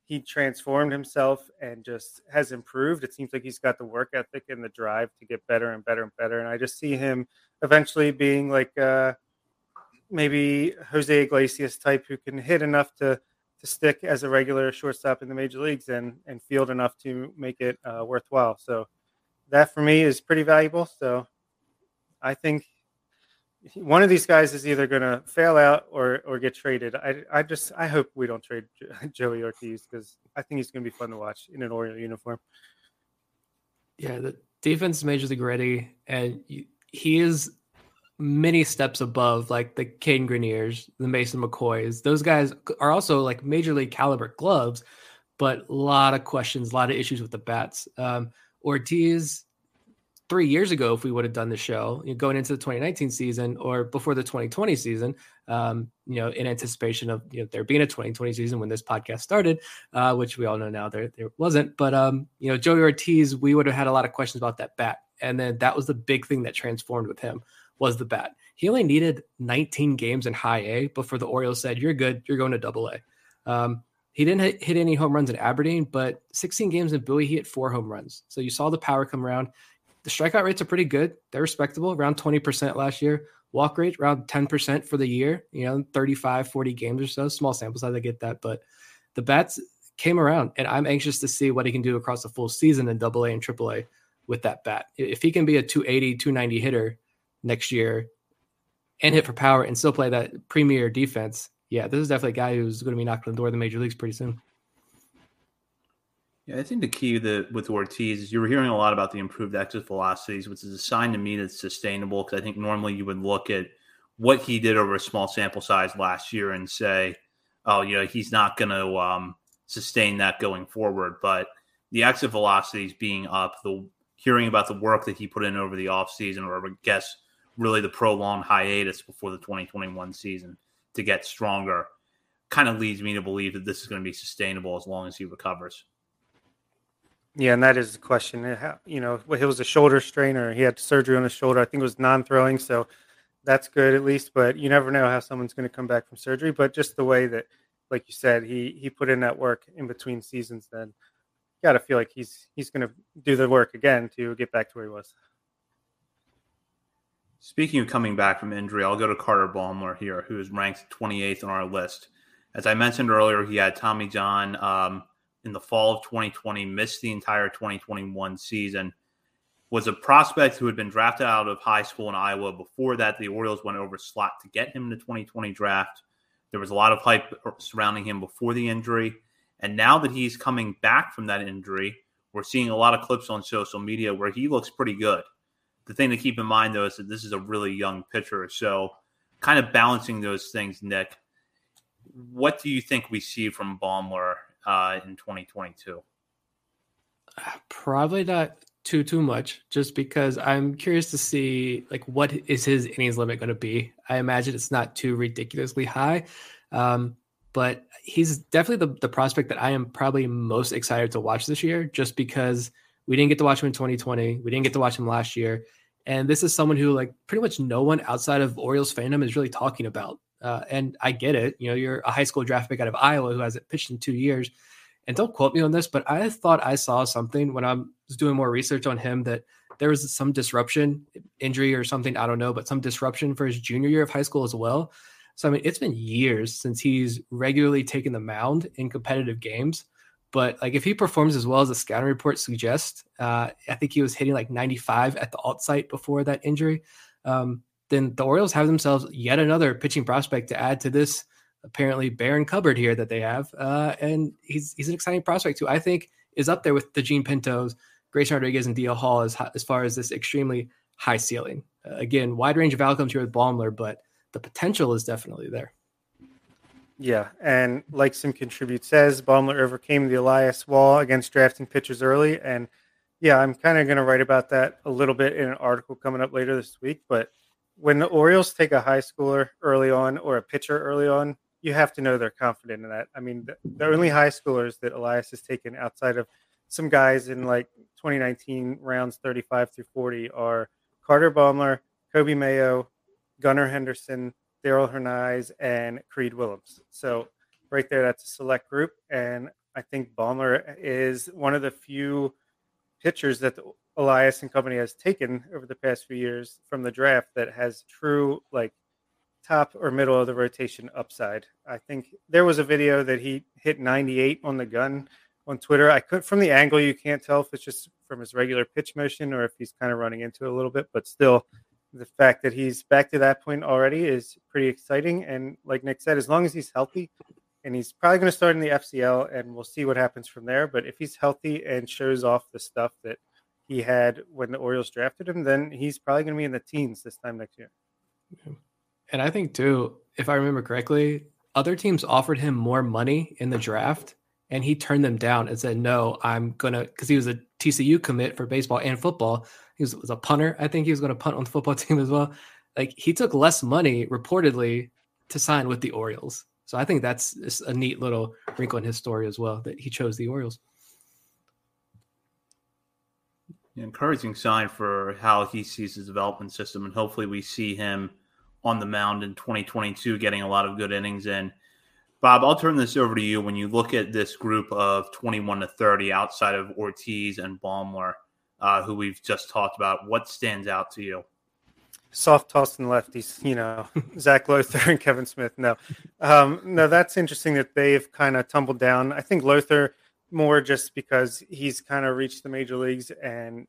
he transformed himself and just has improved. It seems like he's got the work ethic and the drive to get better and better and better. And I just see him eventually being like uh, maybe Jose Iglesias type who can hit enough to to stick as a regular shortstop in the major leagues and and field enough to make it uh, worthwhile. So that for me is pretty valuable. So I think one of these guys is either going to fail out or or get traded. I I just I hope we don't trade Joey Ortiz because I think he's going to be fun to watch in an Oriole uniform. Yeah, the defense is majorly ready, and he is many steps above like the Cadyn Greniers, the Mason McCoys. Those guys are also like major league caliber gloves, but a lot of questions, a lot of issues with the bats. Um, Ortiz three years ago if we would have done the show you know, going into the 2019 season or before the 2020 season um, you know in anticipation of you know there being a 2020 season when this podcast started uh, which we all know now there, there wasn't but um, you know joey ortiz we would have had a lot of questions about that bat and then that was the big thing that transformed with him was the bat he only needed 19 games in high a before the orioles said you're good you're going to double a um, he didn't hit, hit, any home runs in Aberdeen, but 16 games in Bowie, he hit four home runs. So you saw the power come around the strikeout rates are pretty good. They're respectable, around 20% last year. Walk rate around 10% for the year, you know, 35, 40 games or so. Small sample size, I get that. But the bats came around, and I'm anxious to see what he can do across a full season in double A and triple A with that bat. If he can be a 280, 290 hitter next year and hit for power and still play that premier defense, yeah, this is definitely a guy who's going to be knocking on the door of the major leagues pretty soon. Yeah, I think the key that with Ortiz is you were hearing a lot about the improved exit velocities, which is a sign to me that's sustainable. Because I think normally you would look at what he did over a small sample size last year and say, "Oh, you know, he's not going to um, sustain that going forward." But the exit velocities being up, the hearing about the work that he put in over the offseason, or I guess really the prolonged hiatus before the 2021 season to get stronger, kind of leads me to believe that this is going to be sustainable as long as he recovers. Yeah, and that is the question. You know, it was a shoulder strain or he had surgery on his shoulder. I think it was non-throwing, so that's good at least. But you never know how someone's going to come back from surgery. But just the way that, like you said, he he put in that work in between seasons, then got to feel like he's he's going to do the work again to get back to where he was. Speaking of coming back from injury, I'll go to Carter Baumler here, who is ranked 28th on our list. As I mentioned earlier, he had Tommy John. Um, in the fall of 2020, missed the entire 2021 season. Was a prospect who had been drafted out of high school in Iowa. Before that, the Orioles went over slot to get him in the 2020 draft. There was a lot of hype surrounding him before the injury. And now that he's coming back from that injury, we're seeing a lot of clips on social media where he looks pretty good. The thing to keep in mind, though, is that this is a really young pitcher. So, kind of balancing those things, Nick, what do you think we see from Baumler uh, in 2022? Probably not too too much just because I'm curious to see like what is his innings limit going to be. I imagine it's not too ridiculously high, um, but he's definitely the the prospect that I am probably most excited to watch this year, just because we didn't get to watch him in 2020, we didn't get to watch him last year, and this is someone who like pretty much no one outside of Orioles fandom is really talking about. Uh, and I get it. You know, you're a high school draft pick out of Iowa who hasn't pitched in two years. And don't quote me on this, but I thought I saw something when I was doing more research on him that there was some disruption, injury or something, I don't know, but some disruption for his junior year of high school as well. So, I mean, it's been years since he's regularly taken the mound in competitive games. But like if he performs as well as the scouting report suggests, uh, I think he was hitting like 95 at the alt site before that injury. Um, then the Orioles have themselves yet another pitching prospect to add to this apparently barren cupboard here that they have. Uh, and he's he's an exciting prospect who I think is up there with the Jean Pintos, Grayson Rodriguez, and DL Hall as as far as this extremely high ceiling. Uh, again, wide range of outcomes here with Baumler, but the potential is definitely there. Yeah, and like Sim Contribute says, Baumler overcame the Elias wall against drafting pitchers early, and yeah, I'm kind of going to write about that a little bit in an article coming up later this week. But when the Orioles take a high schooler early on or a pitcher early on, you have to know they're confident in that. I mean, the, the only high schoolers that Elias has taken outside of some guys in like 2019 rounds 35 through 40 are Carter Baumler, Coby Mayo, Gunnar Henderson, Darell Hernaiz, and Creed Willems. So right there, that's a select group, and I think Baumler is one of the few pitchers that Elias and company has taken over the past few years from the draft that has true like top or middle of the rotation upside. I think there was a video that he hit 98 on the gun on Twitter. I could from the angle you can't tell if it's just from his regular pitch motion or if he's kind of running into it a little bit, but still the fact that he's back to that point already is pretty exciting and like Nick said as long as he's healthy and he's probably going to start in the FCL and we'll see what happens from there, but if he's healthy and shows off the stuff that he had when the Orioles drafted him, then he's probably going to be in the teens this time next year. And I think too, if I remember correctly, other teams offered him more money in the draft and he turned them down and said, no, I'm going to, because he was a TCU commit for baseball and football. He was, was a punter. I think he was going to punt on the football team as well. Like he took less money reportedly to sign with the Orioles. So I think that's a neat little wrinkle in his story as well that he chose the Orioles. Encouraging sign for how he sees his development system, and hopefully we see him on the mound in 2022, getting a lot of good innings in. Bob, I'll turn this over to you. When you look at this group of 21 to 30 outside of Ortiz and Baumler, uh, who we've just talked about, what stands out to you? Soft toss tossing lefties, you know, Zach Lowther and Kevin Smith. No, um, no, that's interesting that they've kind of tumbled down. I think Lowther more just because he's kind of reached the major leagues and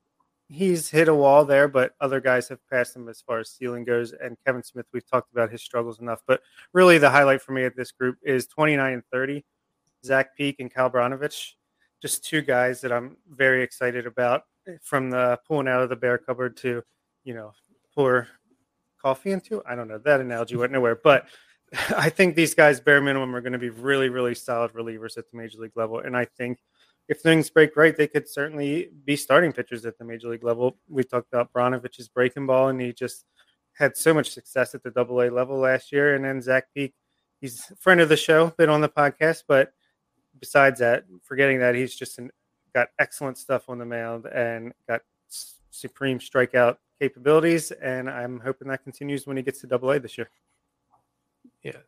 he's hit a wall there, but other guys have passed him as far as ceiling goes. And Kevin Smith, we've talked about his struggles enough. But really, the highlight for me at this group is 29 and 30, Zach Peek and Cal Brnovich. Just two guys that I'm very excited about from the pulling out of the bear cupboard to, you know, pour coffee into. I don't know. That analogy went nowhere. But I think these guys, bare minimum, are going to be really, really solid relievers at the major league level. And I think – if things break right, they could certainly be starting pitchers at the major league level. We talked about Brnovich's breaking ball, and he just had so much success at the double A level last year. And then Zach Peek, he's a friend of the show, been on the podcast, but besides that, forgetting that, he's just an, got excellent stuff on the mound and got supreme strikeout capabilities. And I'm hoping that continues when he gets to double A this year. Yeah.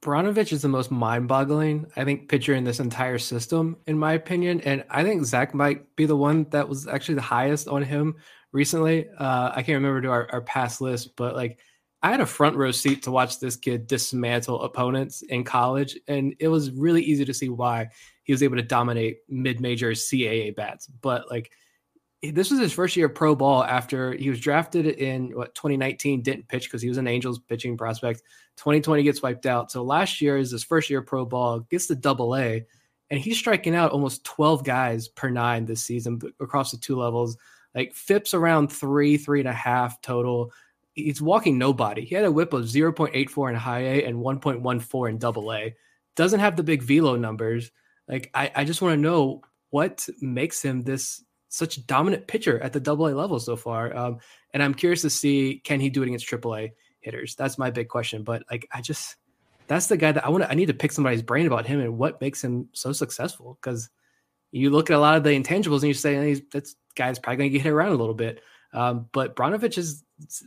Brnovich is the most mind-boggling, I think, pitcher in this entire system, in my opinion. And I think Zach might be the one that was actually the highest on him recently. Uh, I can't remember to our, our past list, but like I had a front row seat to watch this kid dismantle opponents in college, and it was really easy to see why he was able to dominate mid-major CAA bats. But like this was his first year pro ball after he was drafted in what 2019 didn't pitch because he was an angels pitching prospect. 2020 gets wiped out. So last year is his first year pro ball gets the double a and he's striking out almost 12 guys per nine this season across the two levels. Like fips around three three and a half total. He's walking nobody. He had a whip of 0.84 in high a and 1.14 in double a. Doesn't have the big velo numbers like i, I just want to know what makes him this such dominant pitcher at the double A level so far. Um, and I'm curious to see can he do it against triple A hitters? That's my big question. But like, I just that's the guy that I want to. I need to pick somebody's brain about him and what makes him so successful. Because you look at a lot of the intangibles and you say hey, this guy's probably going to get hit around a little bit. Um, but Brnovich is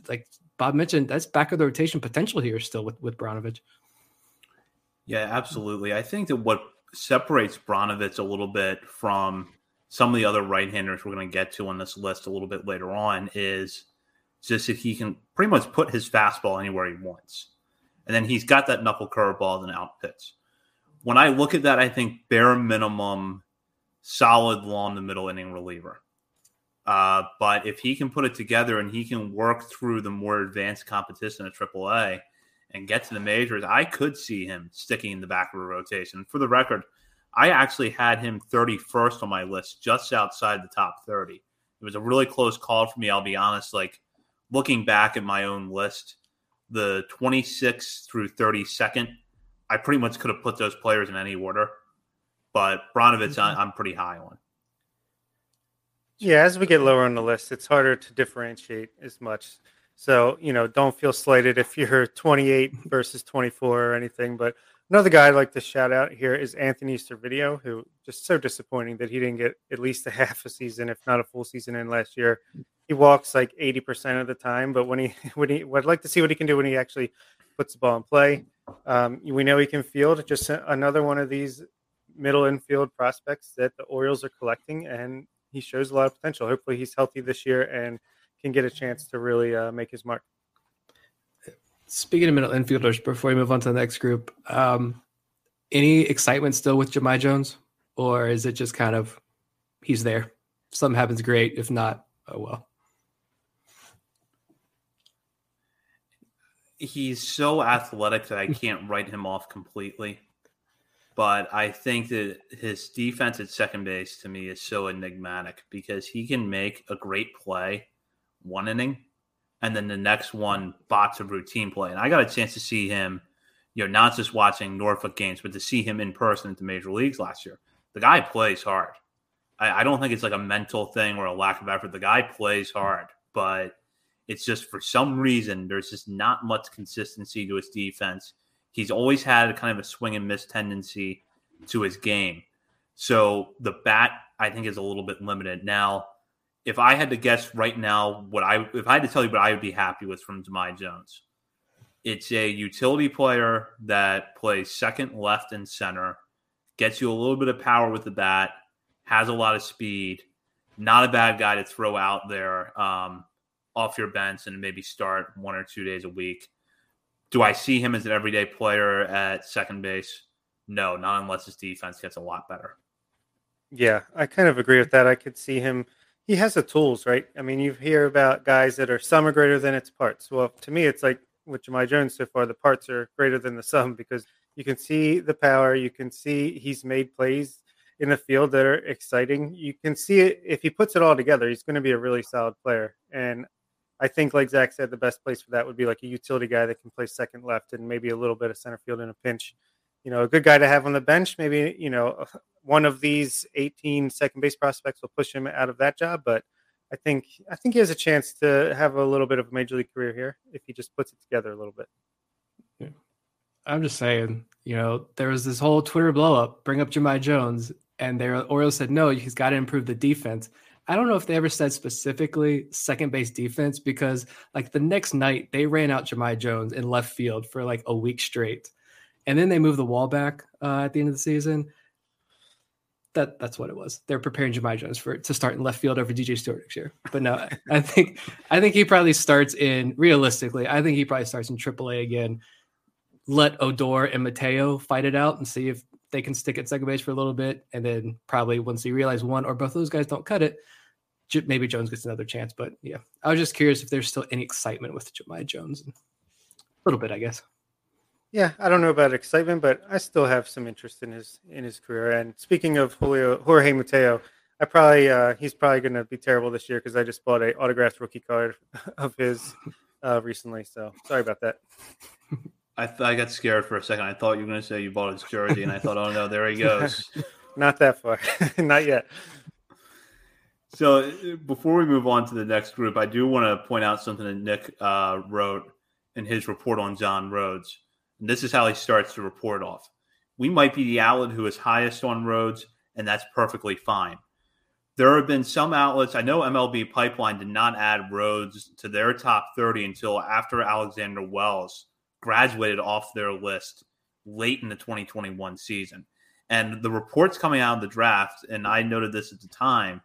like Bob mentioned, that's back of the rotation potential here still with with Brnovich. Yeah, absolutely. I think that what separates Brnovich a little bit from some of the other right-handers we're going to get to on this list a little bit later on is just that he can pretty much put his fastball anywhere he wants. And then he's got that knuckle curveball and out. When I look at that, I think bare minimum solid long the middle inning reliever. Uh, but if he can put it together and he can work through the more advanced competition at AAA and get to the majors, I could see him sticking in the back of a rotation. For the record, I actually had him 31st on my list, just outside the top 30. It was a really close call for me. I'll be honest. Like looking back at my own list, the 26th through 32nd, I pretty much could have put those players in any order. But Brnovich, mm-hmm. I'm pretty high on. Yeah, as we get lower on the list, it's harder to differentiate as much. So, you know, don't feel slighted if you're 28 versus 24 or anything. But another guy I'd like to shout out here is Anthony Servideo, who just so disappointing that he didn't get at least a half a season, if not a full season in last year. He walks like 80% of the time, but when he, when he, I'd like to see what he can do when he actually puts the ball in play. Um, we know he can field, just another one of these middle infield prospects that the Orioles are collecting. And he shows a lot of potential. Hopefully, he's healthy this year and can get a chance to really uh, make his mark. Speaking of middle infielders, before we move on to the next group, um, any excitement still with Jahmai Jones, or is it just kind of he's there? If something happens, great. If not, oh well. He's so athletic that I can't write him off completely but I think that his defense at second base to me is so enigmatic because he can make a great play one inning and then the next one bots of routine play. And I got a chance to see him, you know, not just watching Norfolk games, but to see him in person at the major leagues last year. The guy plays hard. I, I don't think it's like a mental thing or a lack of effort. The guy plays hard, but it's just for some reason there's just not much consistency to his defense He's always had a kind of a swing and miss tendency to his game. So the bat, I think, is a little bit limited. Now, if I had to guess right now, what I if I had to tell you what I would be happy with from Jahmai Jones, it's a utility player that plays second, left, and center, gets you a little bit of power with the bat, has a lot of speed, not a bad guy to throw out there um, off your bench and maybe start one or two days a week. Do I see him as an everyday player at second base? No, not unless his defense gets a lot better. Yeah, I kind of agree with that. I could see him. He has the tools, right? I mean, you hear about guys that are sum are greater than its parts. Well, to me, it's like with Jahmai Jones so far, the parts are greater than the sum because you can see the power. You can see he's made plays in the field that are exciting. You can see it if he puts it all together, he's going to be a really solid player. And I think, like Zach said, the best place for that would be like a utility guy that can play second, left, and maybe a little bit of center field in a pinch. You know, a good guy to have on the bench. Maybe you know one of these 18 second base prospects will push him out of that job, but I think I think he has a chance to have a little bit of a major league career here if he just puts it together a little bit. Yeah. I'm just saying, you know, there was this whole Twitter blow up, bring up Jahmai Jones, and their Orioles said no, he's got to improve the defense. I don't know if they ever said specifically second base defense because like the next night they ran out Jahmai Jones in left field for like a week straight, and then they moved the wall back uh, at the end of the season. That that's what it was. They're preparing Jahmai Jones for to start in left field over DJ Stewart next year. But no, I think I think he probably starts in realistically. I think he probably starts in AAA again. Let Odor and Mateo fight it out and see if they can stick at second base for a little bit, and then probably once you realize one or both of those guys don't cut it, maybe Jones gets another chance. But yeah, I was just curious if there's still any excitement with Jahmai Jones. A little bit, I guess. Yeah, I don't know about excitement, but I still have some interest in his in his career. And speaking of Julio Jorge Mateo, I probably uh, he's probably going to be terrible this year because I just bought a autographed rookie card of his uh, recently. So sorry about that. I, th- I got scared for a second. I thought you were going to say you bought his jersey, and I thought, oh no, there he goes. Not that far. Not yet. So before we move on to the next group, I do want to point out something that Nick uh, wrote in his report on John Rhodes. And this is how he starts to report off. We might be the outlet who is highest on Rhodes, and that's perfectly fine. There have been some outlets. I know MLB Pipeline did not add Rhodes to their top 30 until after Alexander Wells graduated off their list late in the 2021 season. And the reports coming out of the draft, and I noted this at the time,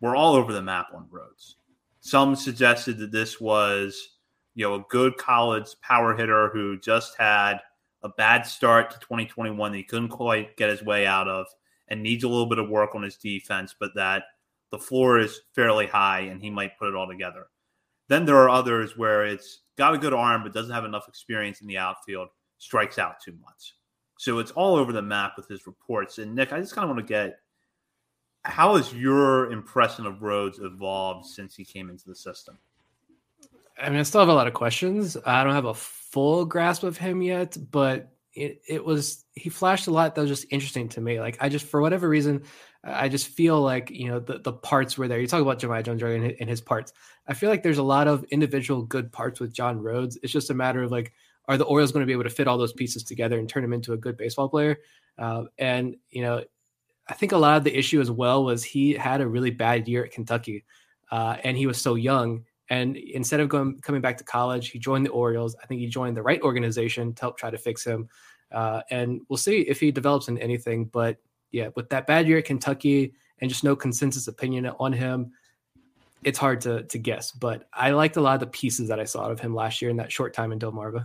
were all over the map on Rhodes. Some suggested that this was, you know, a good college power hitter who just had a bad start to 2021 that he couldn't quite get his way out of and needs a little bit of work on his defense, but that the floor is fairly high and he might put it all together. Then there are others where it's got a good arm but doesn't have enough experience in the outfield, strikes out too much. So it's all over the map with his reports. And Nick, I just kind of want to get how has your impression of Rhodes evolved since he came into the system? I mean, I still have a lot of questions. I don't have a full grasp of him yet, but it, it was he flashed a lot that was just interesting to me. Like I just for whatever reason, I just feel like you know the, the parts were there. You talk about Jahmai Jones and his, his parts. I feel like there's a lot of individual good parts with John Rhodes. It's just a matter of like, are the Orioles going to be able to fit all those pieces together and turn him into a good baseball player? Uh, and you know, I think a lot of the issue as well was he had a really bad year at Kentucky, uh, and he was so young. And instead of going coming back to college, he joined the Orioles. I think he joined the right organization to help try to fix him. Uh, and we'll see if he develops in anything. But yeah, with that bad year at Kentucky and just no consensus opinion on him, it's hard to to guess. But I liked a lot of the pieces that I saw of him last year in that short time in Delmarva.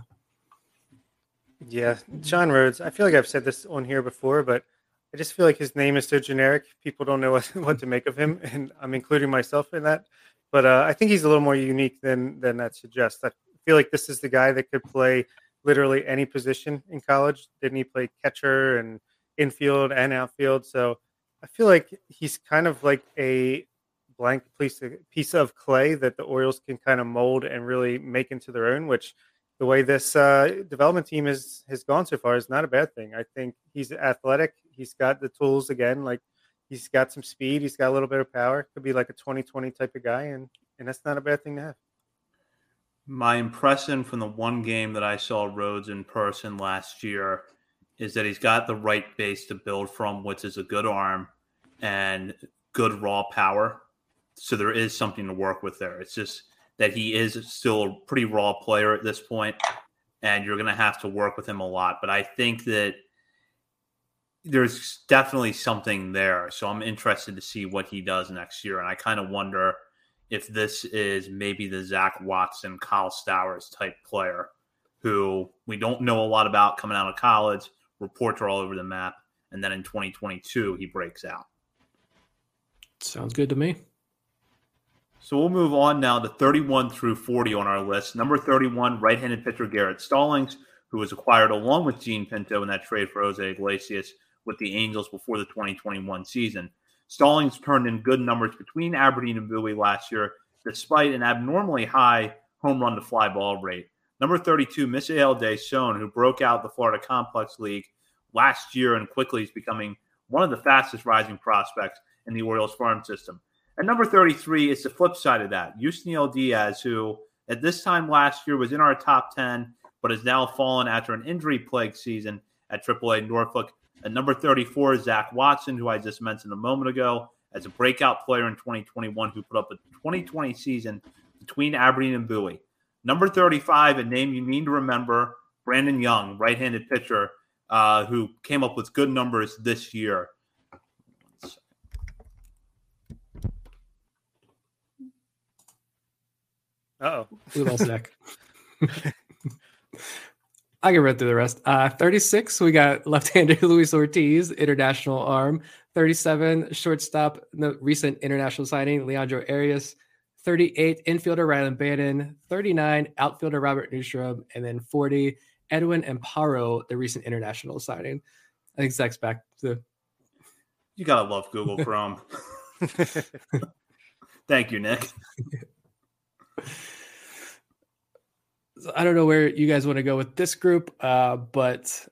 Yeah, John Rhodes. I feel like I've said this on here before, but I just feel like his name is so generic. People don't know what, what to make of him, and I'm including myself in that. But uh, I think he's a little more unique than than that suggests. I feel like this is the guy that could play literally any position in college. Didn't he play catcher and infield and outfield? So I feel like he's kind of like a blank piece of, piece of clay that the Orioles can kind of mold and really make into their own, which the way this uh, development team has has gone so far is not a bad thing. I think he's athletic. He's got the tools again. Like he's got some speed. He's got a little bit of power. Could be like a 2020 type of guy, and and that's not a bad thing to have. My impression from the one game that I saw Rhodes in person last year is that he's got the right base to build from, which is a good arm and good raw power. So there is something to work with there. It's just that he is still a pretty raw player at this point, and you're going to have to work with him a lot. But I think that there's definitely something there. So I'm interested to see what he does next year. And I kind of wonder if this is maybe the Zach Watson, Kyle Stowers type player who we don't know a lot about coming out of college. Reports are all over the map. And then in 2022, he breaks out. Sounds good to me. So we'll move on now to 31 through 40 on our list. Number 31, right handed pitcher Garrett Stallings, who was acquired along with Gene Pinto in that trade for Jose Iglesias with the Angels before the 2021 season. Stallings turned in good numbers between Aberdeen and Bowie last year, despite an abnormally high home run to fly ball rate. Number 32, Mishael Deson, who broke out the Florida Complex League last year and quickly is becoming one of the fastest rising prospects in the Orioles farm system. And number 33 is the flip side of that. Yusniel Diaz, who at this time last year was in our top 10, but has now fallen after an injury plagued season at AAA Norfolk. At number 34 is Zach Watson, who I just mentioned a moment ago, as a breakout player in 2021 who put up a 2020 season between Aberdeen and Bowie. Number 35, a name you need to remember, Brandon Young, right handed pitcher, uh, who came up with good numbers this year. oh. We lost Zach. I can run through the rest. Uh, 36, we got left-hander Luis Ortiz, international arm. 37, shortstop, the recent international signing, Leandro Arias. 38, infielder Rylan Bannon. 39, outfielder Robert Neustrom. And then 40, Edwin Amparo, the recent international signing. I think Zach's back to. You gotta love Google Chrome. Thank you, Nick. I don't know where you guys want to go with this group, uh, but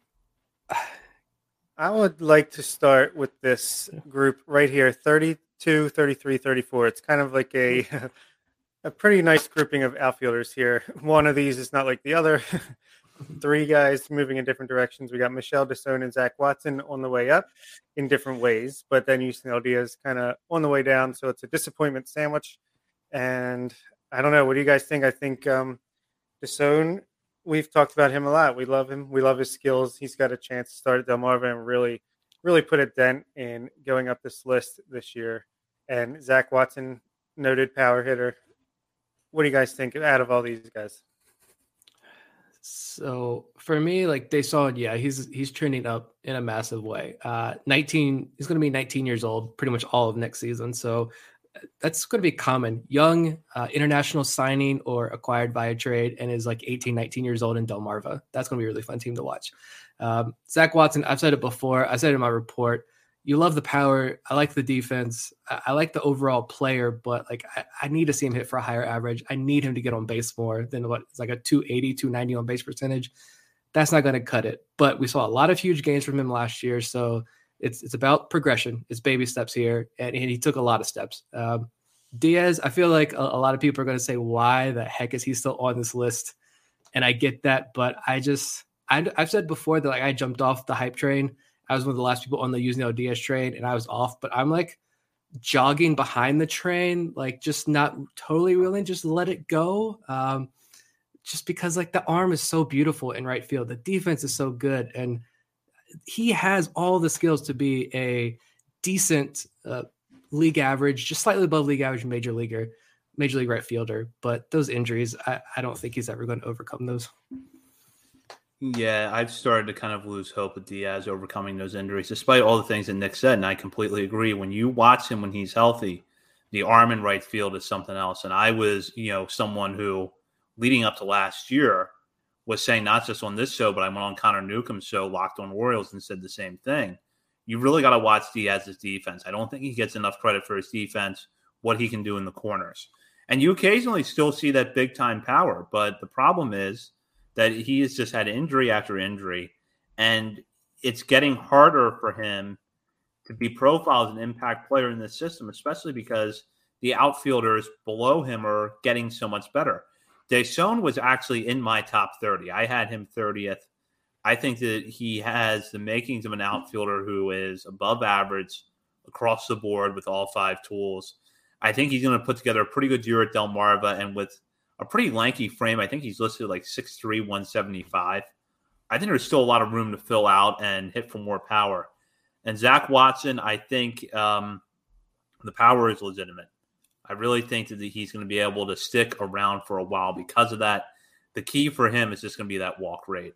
I would like to start with this group right here 32, 33, 34. It's kind of like a a pretty nice grouping of outfielders here. One of these is not like the other. Three guys moving in different directions. We got Mishael Deson and Zach Watson on the way up in different ways, but then Yusniel Diaz kind of on the way down. So it's a disappointment sandwich. And I don't know. What do you guys think? I think um, Deson, we've talked about him a lot. We love him. We love his skills. He's got a chance to start at Delmarva and really, really put a dent in going up this list this year. And Zach Watson, noted power hitter, what do you guys think out of all these guys? So for me, like they saw, yeah, he's he's trending up in a massive way. Uh, 19, he's going to be 19 years old, pretty much all of next season. So that's going to be common. Young, uh, international signing or acquired via trade, and is like 18, 19 years old in Delmarva. That's going to be a really fun team to watch. Um, Zach Watson, I've said it before. I said it in my report you love the power. I like the defense. I, I like the overall player, but like I, I, need to see him hit for a higher average. I need him to get on base more than what it's like a 280, 290 on base percentage. That's not going to cut it. But we saw a lot of huge gains from him last year. So it's it's about progression. It's baby steps here. And, and he took a lot of steps. Um, Diaz, I feel like a, a lot of people are going to say, why the heck is he still on this list? And I get that, but I just, I, I've said before that like I jumped off the hype train I was one of the last people on the Yusniel Diaz train, and I was off. But I'm like jogging behind the train, like just not totally willing, just let it go. Um, just because like the arm is so beautiful in right field, the defense is so good, and he has all the skills to be a decent uh, league average, just slightly above league average major leaguer, major league right fielder. But those injuries, I, I don't think he's ever going to overcome those. Yeah, I've started to kind of lose hope with Diaz overcoming those injuries, despite all the things that Nick said. And I completely agree. When you watch him when he's healthy, the arm in right field is something else. And I was, you know, someone who leading up to last year was saying not just on this show, but I went on Connor Newcomb's show, Locked on Orioles, and said the same thing. You really got to watch Diaz's defense. I don't think he gets enough credit for his defense, what he can do in the corners. And you occasionally still see that big time power, but the problem is that he has just had injury after injury, and it's getting harder for him to be profiled as an impact player in this system, especially because the outfielders below him are getting so much better. Deson was actually in my top 30. I had him 30th. I think that he has the makings of an outfielder who is above average across the board with all five tools. I think he's going to put together a pretty good year at Delmarva, and with a pretty lanky frame. I think he's listed like 6'3, 175. I think there's still a lot of room to fill out and hit for more power. And Zach Watson, I think um, the power is legitimate. I really think that he's going to be able to stick around for a while because of that. The key for him is just going to be that walk rate.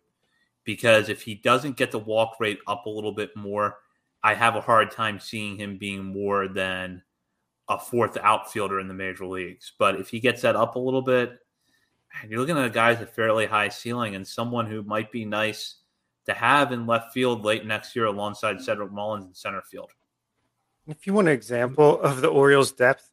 Because if he doesn't get the walk rate up a little bit more, I have a hard time seeing him being more than a fourth outfielder in the major leagues. But if he gets that up a little bit, you're looking at a guy with a fairly high ceiling and someone who might be nice to have in left field late next year alongside Cedric Mullins in center field. If you want an example of the Orioles' depth,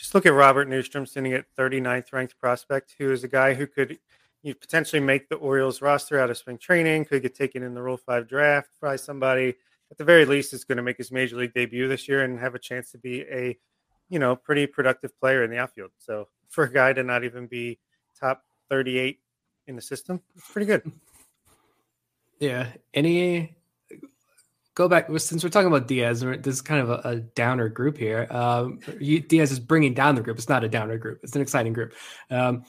just look at Robert Neustrom sitting at 39th ranked prospect, who is a guy who could you potentially make the Orioles roster out of spring training, could get taken in the Rule 5 draft by somebody. At the very least, is going to make his major league debut this year and have a chance to be a you know, pretty productive player in the outfield. So for a guy to not even be top 38 in the system, it's pretty good. Yeah. Any go back since we're talking about Diaz, this is kind of a, a downer group here. Um, Diaz is bringing down the group. It's not a downer group. It's an exciting group. Um,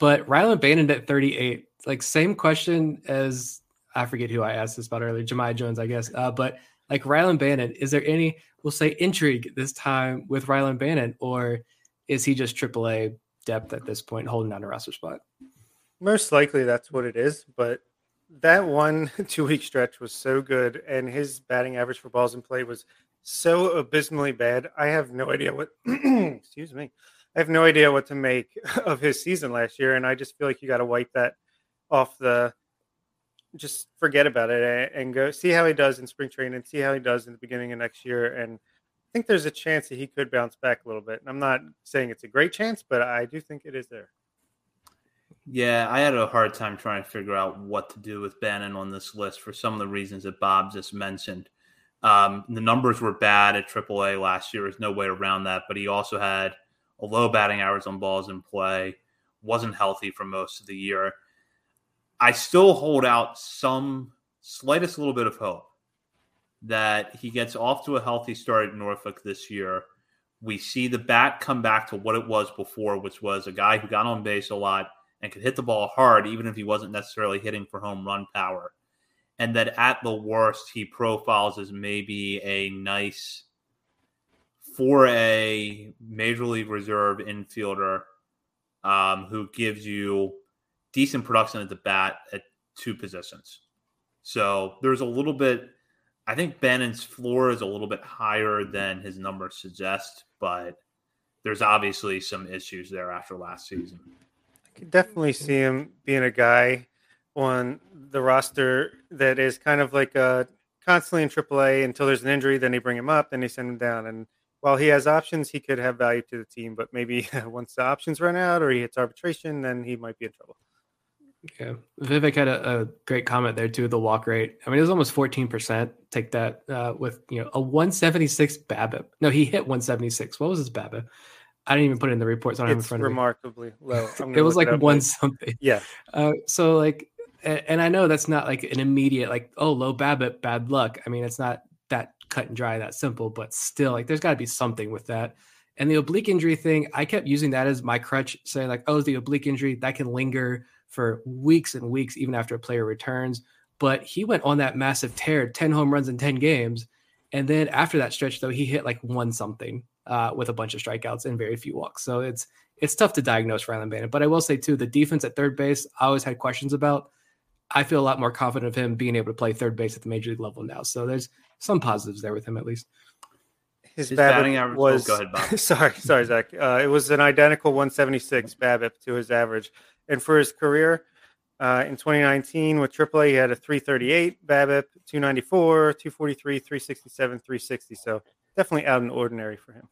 but Rylan Bannon at 38, like same question as I forget who I asked this about earlier, Jahmai Jones, I guess. Uh, but like Rylan Bannon, is there any we'll say intrigue this time with Rylan Bannon, or is he just AAA depth at this point, holding down a roster spot? Most likely that's what it is, but that one two week stretch was so good, and his batting average for balls in play was so abysmally bad. I have no idea what. excuse me. I have no idea what to make of his season last year, and I just feel like you got to wipe that off the just forget about it and go see how he does in spring training and see how he does in the beginning of next year. And I think there's a chance that he could bounce back a little bit. And I'm not saying it's a great chance, but I do think it is there. Yeah, I had a hard time trying to figure out what to do with Bannon on this list for some of the reasons that Bob just mentioned. Um, the numbers were bad at AAA last year. There's no way around that. But he also had a low batting average on balls in play, wasn't healthy for most of the year. I still hold out some slightest little bit of hope that he gets off to a healthy start at Norfolk this year. We see the bat come back to what it was before, which was a guy who got on base a lot and could hit the ball hard, even if he wasn't necessarily hitting for home run power and that at the worst he profiles as maybe a nice for a major league reserve infielder um, who gives you decent production at the bat at two positions. So there's a little bit. I think Bannon's floor is a little bit higher than his numbers suggest, but there's obviously some issues there after last season. Could definitely see him being a guy on the roster that is kind of like uh, constantly in AAA until there's an injury. Then they bring him up, then they send him down. And while he has options, he could have value to the team. But maybe once the options run out or he hits arbitration, then he might be in trouble. Yeah, Vivek had a, a, great comment there too. The walk rate. I mean, it was almost fourteen percent. Take that uh, with you know a one seventy six BABIP. No, he hit one seventy six. What was his BABIP? I didn't even put it in the report, so I don't it's have in front remarkably of me. low. it was like it one something. Yeah. Uh, so like and I know that's not like an immediate like oh low BABIP bad luck. I mean it's not that cut and dry that simple, but still like there's got to be something with that. And the oblique injury thing, I kept using that as my crutch, saying like oh the oblique injury that can linger for weeks and weeks even after a player returns. But he went on that massive tear, ten home runs in ten games, and then after that stretch though he hit like one something uh, with a bunch of strikeouts and very few walks. So it's it's tough to diagnose for Rylan Bannon. But I will say too, the defense at third base, I always had questions about I feel a lot more confident of him being able to play third base at the major league level now. So there's some positives there with him at least. His, his batting average was oh, go ahead, Bob. sorry, sorry, Zach. Uh, it was an identical 176 BABIP to his average, and for his career uh, in 2019 with AAA, he had a 338 BABIP, 294, 243, 367, 360. So definitely out of the ordinary for him.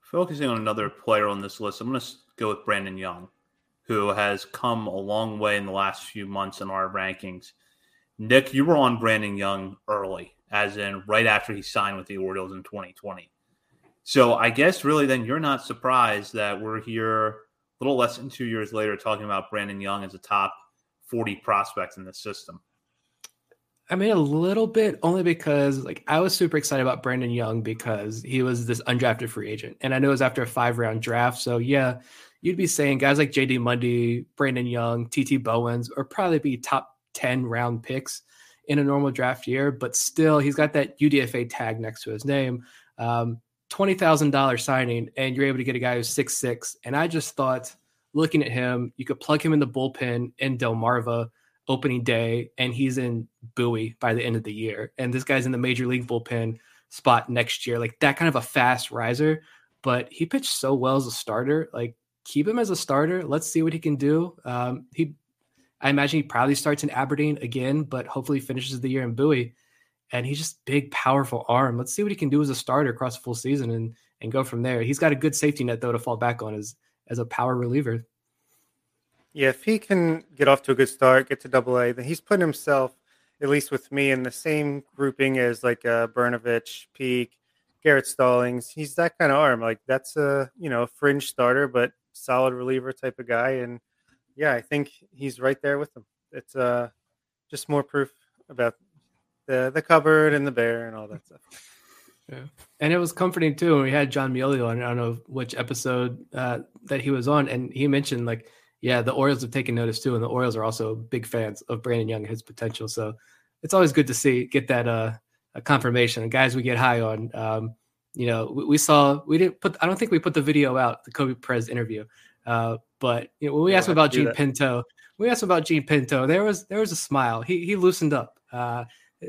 Focusing on another player on this list, I'm going to go with Brandon Young who has come a long way in the last few months in our rankings. Nick, you were on Brandon Young early, as in right after he signed with the Orioles in 2020. So I guess really then you're not surprised that we're here a little less than two years later talking about Brandon Young as a top 40 prospect in the system. I mean, a little bit only because like I was super excited about Brandon Young because he was this undrafted free agent. And I know it was after a five round draft. So yeah, you'd be saying guys like JD Mundy, Brandon Young, TT Bowens, or probably be top 10 round picks in a normal draft year, but still he's got that UDFA tag next to his name. Um, $20,000 signing, and you're able to get a guy who's six six. And I just thought, looking at him, you could plug him in the bullpen in Delmarva opening day, and he's in Bowie by the end of the year. And this guy's in the major league bullpen spot next year. Like that kind of a fast riser. But he pitched so well as a starter. Like keep him as a starter. Let's see what he can do. Um, he, I imagine he probably starts in Aberdeen again, but hopefully finishes the year in Bowie. And he's just big, powerful arm. Let's see what he can do as a starter across the full season and and go from there. He's got a good safety net though to fall back on as as a power reliever. Yeah, if he can get off to a good start, get to Double A, then he's putting himself, at least with me, in the same grouping as like uh, Brnovich, Peek, Garrett Stallings. He's that kind of arm. Like that's a you know fringe starter, but solid reliever type of guy. And yeah, I think he's right there with them. It's uh, just more proof about the the cupboard and the bear and all that stuff. Yeah, and it was comforting too. When we had Jon Meoli on, I don't know which episode uh, that he was on, and he mentioned like, yeah, the Orioles have taken notice too, and the Orioles are also big fans of Brandon Young and his potential. So it's always good to see get that uh, a confirmation. And guys we get high on, um, you know, we, we, saw we didn't put. I don't think we put the video out, the Kobe Perez interview. Uh, but you know, when we asked him about Jean that. Pinto, we asked him about Jean Pinto. There was there was a smile. He he loosened up. Uh,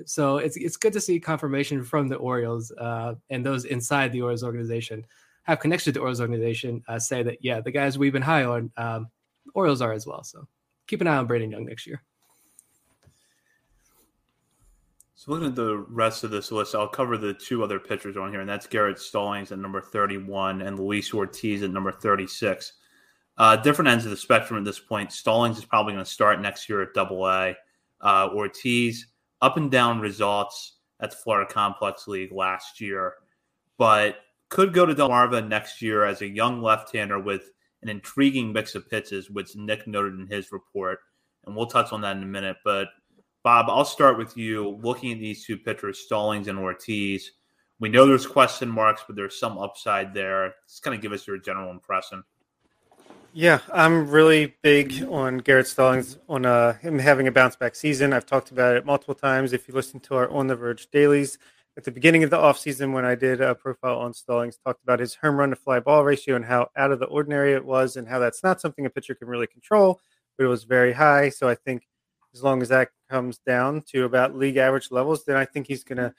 so it's it's good to see confirmation from the Orioles uh, and those inside the Orioles organization have connection to the Orioles organization uh, say that yeah, the guys we've been high on, um, Orioles are as well. So keep an eye on Brandon Young next year. So looking at the rest of this list, I'll cover the two other pitchers on here, and that's Garrett Stallings at number 31 and Luis Ortiz at number 36. Uh, different ends of the spectrum at this point. Stallings is probably going to start next year at Double A. Uh, Ortiz up and down results at the Florida Complex League last year, but could go to Delmarva next year as a young left-hander with an intriguing mix of pitches, which Nick noted in his report, and we'll touch on that in a minute. But Bob, I'll start with you. Looking at these two pitchers, Stallings and Ortiz, we know there's question marks, but there's some upside there. Just kind of give us your general impression. Yeah, I'm really big on Garrett Stallings on uh, him having a bounce back season. I've talked about it multiple times. If you listen to our On the Verge dailies at the beginning of the offseason, when I did a profile on Stallings, talked about his home run to fly ball ratio and how out of the ordinary it was, and how that's not something a pitcher can really control, but it was very high. So I think as long as that comes down to about league average levels, then I think he's going to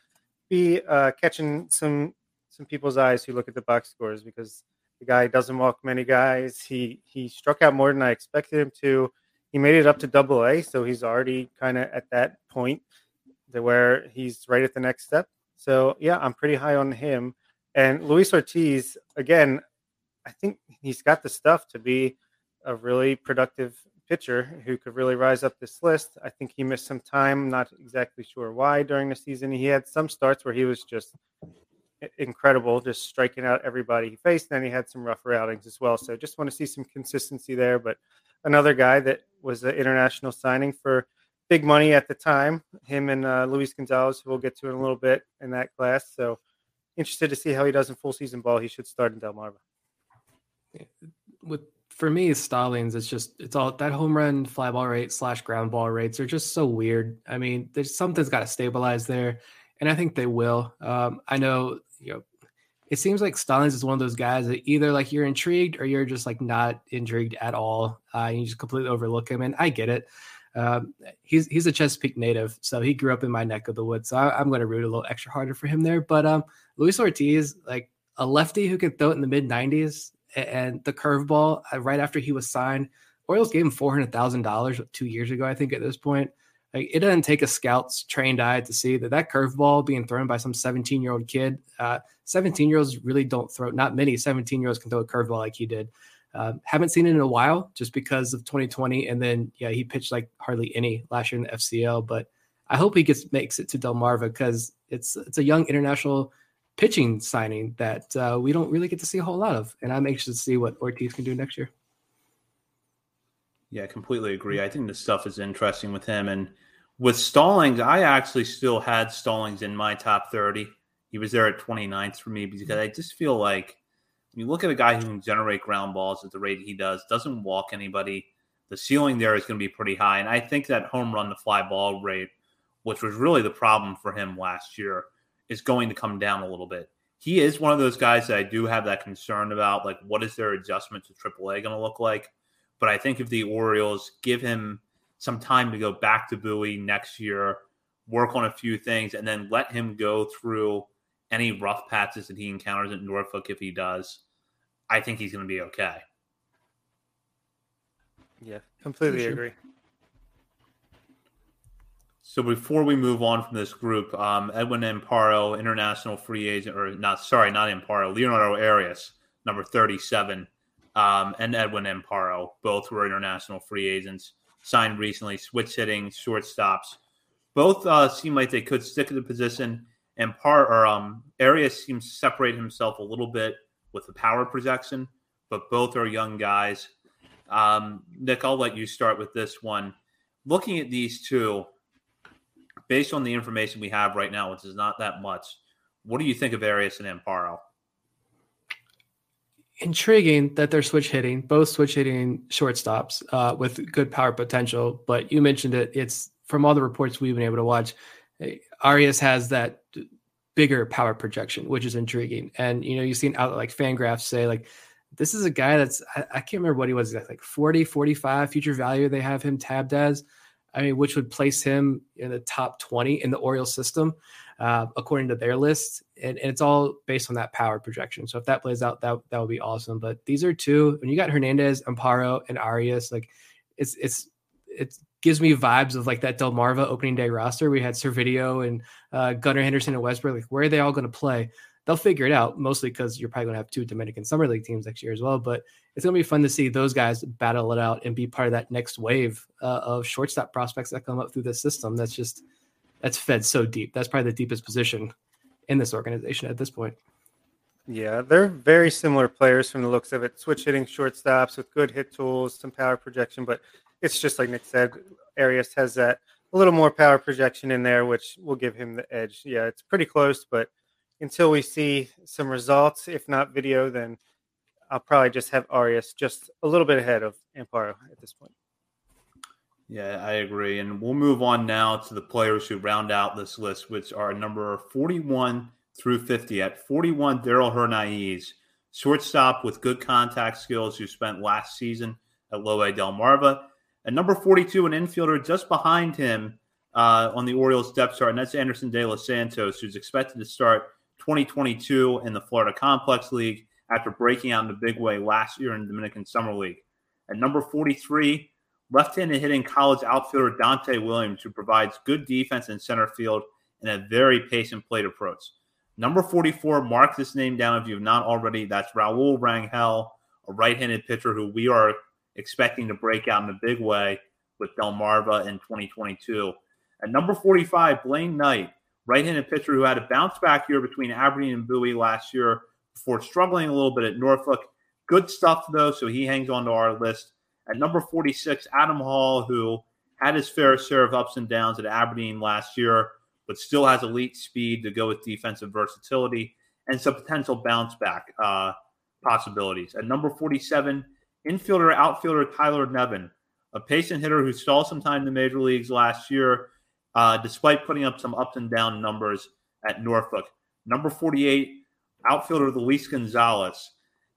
be uh, catching some some people's eyes who look at the box scores because the guy doesn't walk many guys. He he struck out more than I expected him to. He made it up to double A, so he's already kind of at that point to where he's right at the next step. So yeah, I'm pretty high on him. And Luis Ortiz, again, I think he's got the stuff to be a really productive pitcher who could really rise up this list. I think he missed some time, not exactly sure why during the season. He had some starts where he was just incredible, just striking out everybody he faced. Then he had some rougher outings as well. So just want to see some consistency there. But another guy that was an international signing for big money at the time, him and uh, Luis Gonzalez, who we'll get to in a little bit in that class. So interested to see how he does in full season ball. He should start in Del Delmarva. With for me, Stallings, it's just it's all that home run fly ball rate slash ground ball rates are just so weird. I mean, there's something's got to stabilize there, and I think they will. Um, I know you know, it seems like Stallings is one of those guys that either like you're intrigued or you're just like not intrigued at all. Uh, you just completely overlook him, and I get it. Um, he's he's a Chesapeake native, so he grew up in my neck of the woods. So I, am going to root a little extra harder for him there. But um, Luis Ortiz, like a lefty who can throw it in the mid 90s, and the curveball uh, right after he was signed, Orioles gave him four hundred thousand dollars two years ago, I think. At this point, like it doesn't take a scout's trained eye to see that that curveball being thrown by some 17 year old kid. Uh, 17 year olds really don't throw. Not many 17 year olds can throw a curveball like he did. Uh, haven't seen it in a while just because of 2020, and then yeah, he pitched like hardly any last year in the FCL. But I hope he gets makes it to Delmarva because it's it's a young international pitching signing that uh, we don't really get to see a whole lot of, and I'm anxious to see what Ortiz can do next year. Yeah, I completely agree. I think the stuff is interesting with him. And with Stallings, I actually still had Stallings in my top 30. He was there at 29th for me because I just feel like you look at a guy who can generate ground balls at the rate he does, doesn't walk anybody, the ceiling there is going to be pretty high. And I think that home run to fly ball rate, which was really the problem for him last year, is going to come down a little bit. He is one of those guys that I do have that concern about. Like, what is their adjustment to AAA going to look like? But I think if the Orioles give him some time to go back to Bowie next year, work on a few things, and then let him go through any rough patches that he encounters at Norfolk if he does, I think he's going to be okay. Yeah, completely sure. agree. So before we move on from this group, um, Edwin Amparo, international free agent, or not, sorry, not Amparo, Leonardo Arias, number 37, um, and Edwin Amparo, both were international free agents, signed recently, switch hitting, shortstops. Both uh, seem like they could stick to the position. And par or um, Arias seems to separate himself a little bit with the power projection, but both are young guys. Um, Nick, I'll let you start with this one. Looking at these two, based on the information we have right now, which is not that much, what do you think of Arias and Amparo? Intriguing that they're switch hitting, both switch hitting shortstops uh, with good power potential. But you mentioned it; it's from all the reports we've been able to watch. Eh, Arias has that bigger power projection, which is intriguing. And you know, you've seen out like Fangraphs say like this is a guy that's I, I, can't remember what he was like 40, 45 future value they have him tabbed as. I mean, which would place him in the top 20 in the Orioles system, uh, according to their list. And, and, it's all based on that power projection. So if that plays out, that, that would be awesome. But these are two, when you got Hernandez, Amparo, and Arias, like it's, it's, it's gives me vibes of like that Delmarva opening day roster. We had Servideo and uh, Gunnar Henderson and Westburg. Like, where are they all going to play? They'll figure it out, mostly because you're probably going to have two Dominican Summer League teams next year as well. But it's going to be fun to see those guys battle it out and be part of that next wave uh, of shortstop prospects that come up through this system. That's just that's fed so deep. That's probably the deepest position in this organization at this point. Yeah, they're very similar players from the looks of it. Switch hitting shortstops with good hit tools, some power projection, but it's just like Nick said, Arias has that a little more power projection in there, which will give him the edge. Yeah, it's pretty close, but until we see some results, if not video, then I'll probably just have Arias just a little bit ahead of Amparo at this point. Yeah, I agree. And we'll move on now to the players who round out this list, which are number 41 through 50. At 41, Darell Hernaiz, shortstop with good contact skills who spent last season at Low A Delmarva. At number 42, an infielder just behind him uh, on the Orioles depth chart, and that's Anderson De Los Santos, who's expected to start 2022 in the Florida Complex League after breaking out in the big way last year in the Dominican Summer League. At number 43, left-handed hitting college outfielder Dante Williams, who provides good defense in center field and a very patient plate approach. Number 44, mark this name down if you have not already. That's Raul Rangel, a right-handed pitcher who we are expecting to break out in a big way with Delmarva in 2022. At number 45, Blaine Knight, right-handed pitcher who had a bounce back year between Aberdeen and Bowie last year before struggling a little bit at Norfolk. Good stuff though, so he hangs on to our list. At number 46, Adam Hall, who had his fair share of ups and downs at Aberdeen last year, but still has elite speed to go with defensive versatility and some potential bounce back uh, possibilities. At number 47, infielder outfielder Tyler Nevin, a patient hitter who saw some time in the major leagues last year, uh, despite putting up some up and down numbers at Norfolk. Number 48, outfielder Luis Gonzalez.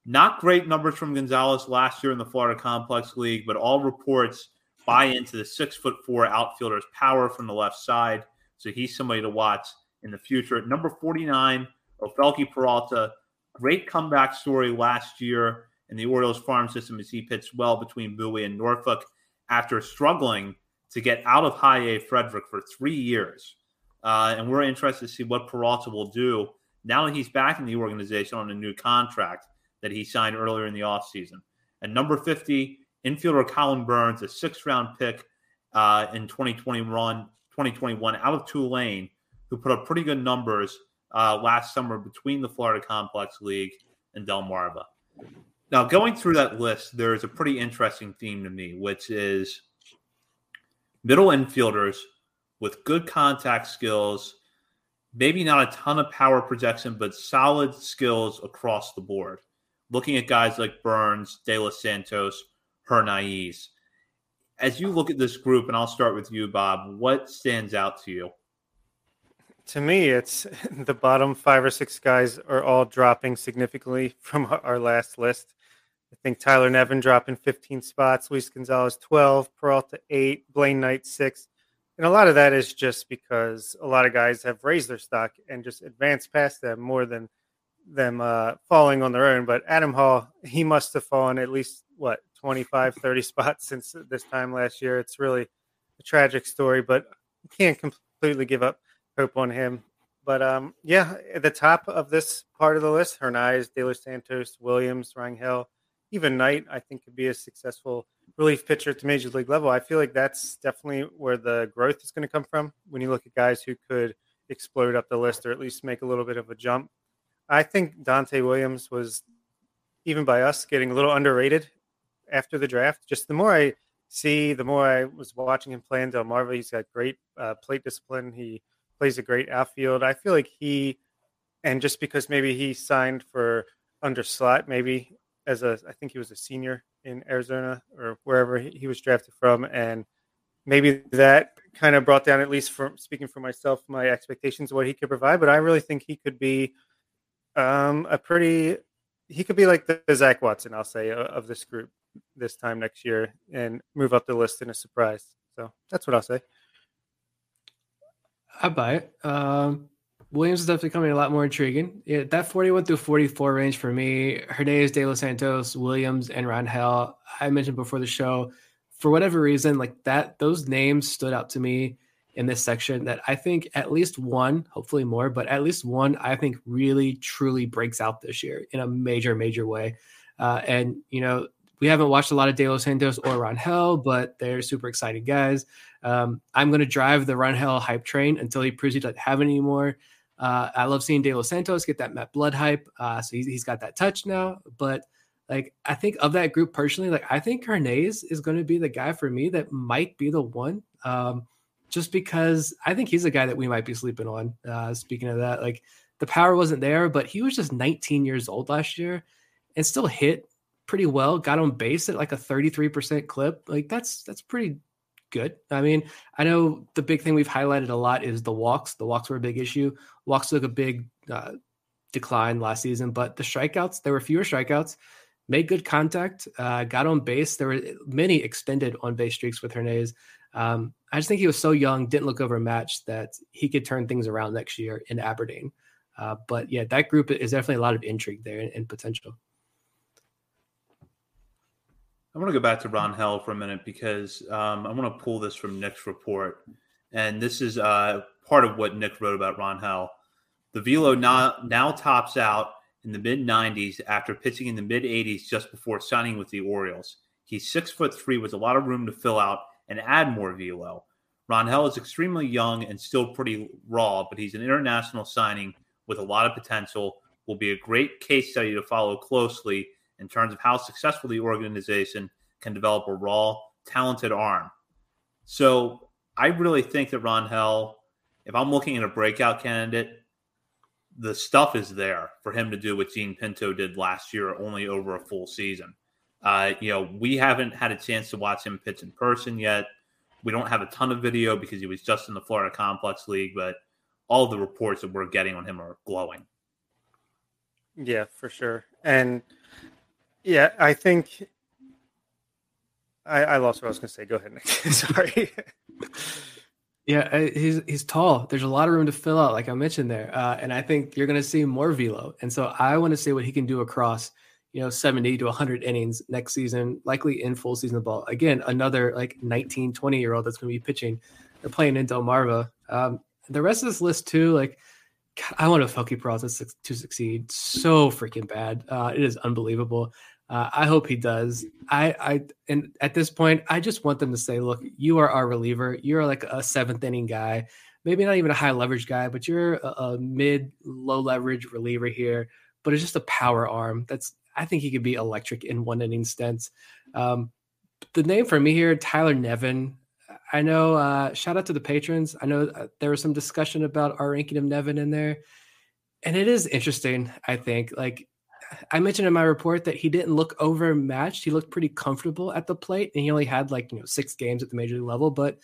Not great numbers from Gonzalez last year in the Florida Complex League, but all reports buy into the six foot four outfielder's power from the left side. So he's somebody to watch in the future. At number 49, Ofelky Peralta. Great comeback story last year in the Orioles farm system as he pitched well between Bowie and Norfolk after struggling to get out of high A Frederick for three years. Uh, and we're interested to see what Peralta will do now that he's back in the organization on a new contract that he signed earlier in the offseason. And number 50, infielder Colin Burns, a sixth round pick uh, in 2021, 2021 out of Tulane, who put up pretty good numbers uh, last summer between the Florida Complex League and Delmarva. Now, going through that list, there is a pretty interesting theme to me, which is middle infielders with good contact skills, maybe not a ton of power projection, but solid skills across the board. Looking at guys like Burns, De Los Santos, Hernaiz. As you look at this group, and I'll start with you, Bob, what stands out to you? To me, it's the bottom five or six guys are all dropping significantly from our last list. I think Tyler Nevin dropping 15 spots, Luis Gonzalez 12, Peralta 8, Blaine Knight 6. And a lot of that is just because a lot of guys have raised their stock and just advanced past them more than them uh, falling on their own. But Adam Hall, he must have fallen at least, what, 25, 30 spots since this time last year. It's really a tragic story, but can't completely give up hope on him. But um, yeah, at the top of this part of the list, Hernaiz, De Los Santos, Williams, Rangel, even Knight, I think could be a successful relief pitcher at the major league level. I feel like that's definitely where the growth is going to come from when you look at guys who could explode up the list or at least make a little bit of a jump. I think Dante Williams was, even by us, getting a little underrated after the draft. Just the more I see, the more I was watching him play in Delmarva. He's got great uh, plate discipline. He plays a great outfield. I feel like he, and just because maybe he signed for under slot, maybe as a, I think he was a senior in Arizona or wherever he, was drafted from, and maybe that kind of brought down, at least from speaking for myself, my expectations of what he could provide. But I really think he could be um, a pretty, he could be like the, the Zach Watson, I'll say, of this group this time next year and move up the list in a surprise. So that's what I'll say. I buy it. Um, Williams is definitely coming a lot more intriguing. Yeah, that 41 through 44 range for me, Hernandez, De Los Santos, Williams, and Rangel. I mentioned before the show, for whatever reason, like that, those names stood out to me in this section that I think at least one, hopefully more, but at least one, I think really truly breaks out this year in a major, major way. Uh, and, you know, we haven't watched a lot of De Los Santos or Rangel, but they're super exciting guys. Um, I'm going to drive the Rangel hype train until he proves he doesn't have it anymore. Uh, I love seeing De Los Santos get that Blood hype. Uh, so he's, he's got that touch now. But like, I think of that group personally, like, I think Carnes is going to be the guy for me that might be the one. Um, just because I think he's a guy that we might be sleeping on. Uh, speaking of that, like the power wasn't there, but he was just 19 years old last year and still hit pretty well. Got on base at like a 33% clip. Like that's that's pretty good. I mean, I know the big thing we've highlighted a lot is the walks. The walks were a big issue. Walks took a big uh, decline last season, but the strikeouts there were fewer strikeouts. Made good contact, uh, got on base. There were many extended on base streaks with Hernandez. Um, I just think he was so young, didn't look overmatched that he could turn things around next year in Aberdeen. Uh, but yeah, that group is definitely a lot of intrigue there and, and potential. I want to go back to Rangel for a minute because um, I want to pull this from Nick's report. And this is uh, part of what Nick wrote about Rangel. The velo now, now tops out in the mid 90s after pitching in the mid 80s just before signing with the Orioles. He's six foot three with a lot of room to fill out and add more velo. Rangel is extremely young and still pretty raw, but he's an international signing with a lot of potential. Will be a great case study to follow closely in terms of how successful the organization can develop a raw, talented arm. So I really think that Rangel, if I'm looking at a breakout candidate, the stuff is there for him to do what Jean Pinto did last year, only over a full season. Uh, you know, we haven't had a chance to watch him pitch in person yet. We don't have a ton of video because he was just in the Florida Complex League, but all the reports that we're getting on him are glowing. Yeah, for sure. And yeah, I think I, I lost what I was going to say. Go ahead, Nick. Sorry. Yeah, he's he's tall. There's a lot of room to fill out, like I mentioned there, uh, and I think you're going to see more velo. And so I want to see what he can do across, you know, 70 to 100 innings next season, likely in full season ball. Again, another like 19, 20 year old that's going to be pitching. They're playing in Delmarva. Um, the rest of this list too, like I want Ofelky process to succeed so freaking bad. Uh, it is unbelievable. Uh, I hope he does. I, I, and at this point, I just want them to say, look, you are our reliever. You're like a seventh inning guy, maybe not even a high leverage guy, but you're a, a mid low leverage reliever here. But it's just a power arm. That's I think he could be electric in one inning stints. Um, the name for me here, Tyler Nevin. I know. Uh, shout out to the patrons. I know uh, there was some discussion about our ranking of Nevin in there, and it is interesting. I think like I mentioned in my report that he didn't look overmatched. He looked pretty comfortable at the plate, and he only had like you know six games at the major league level. But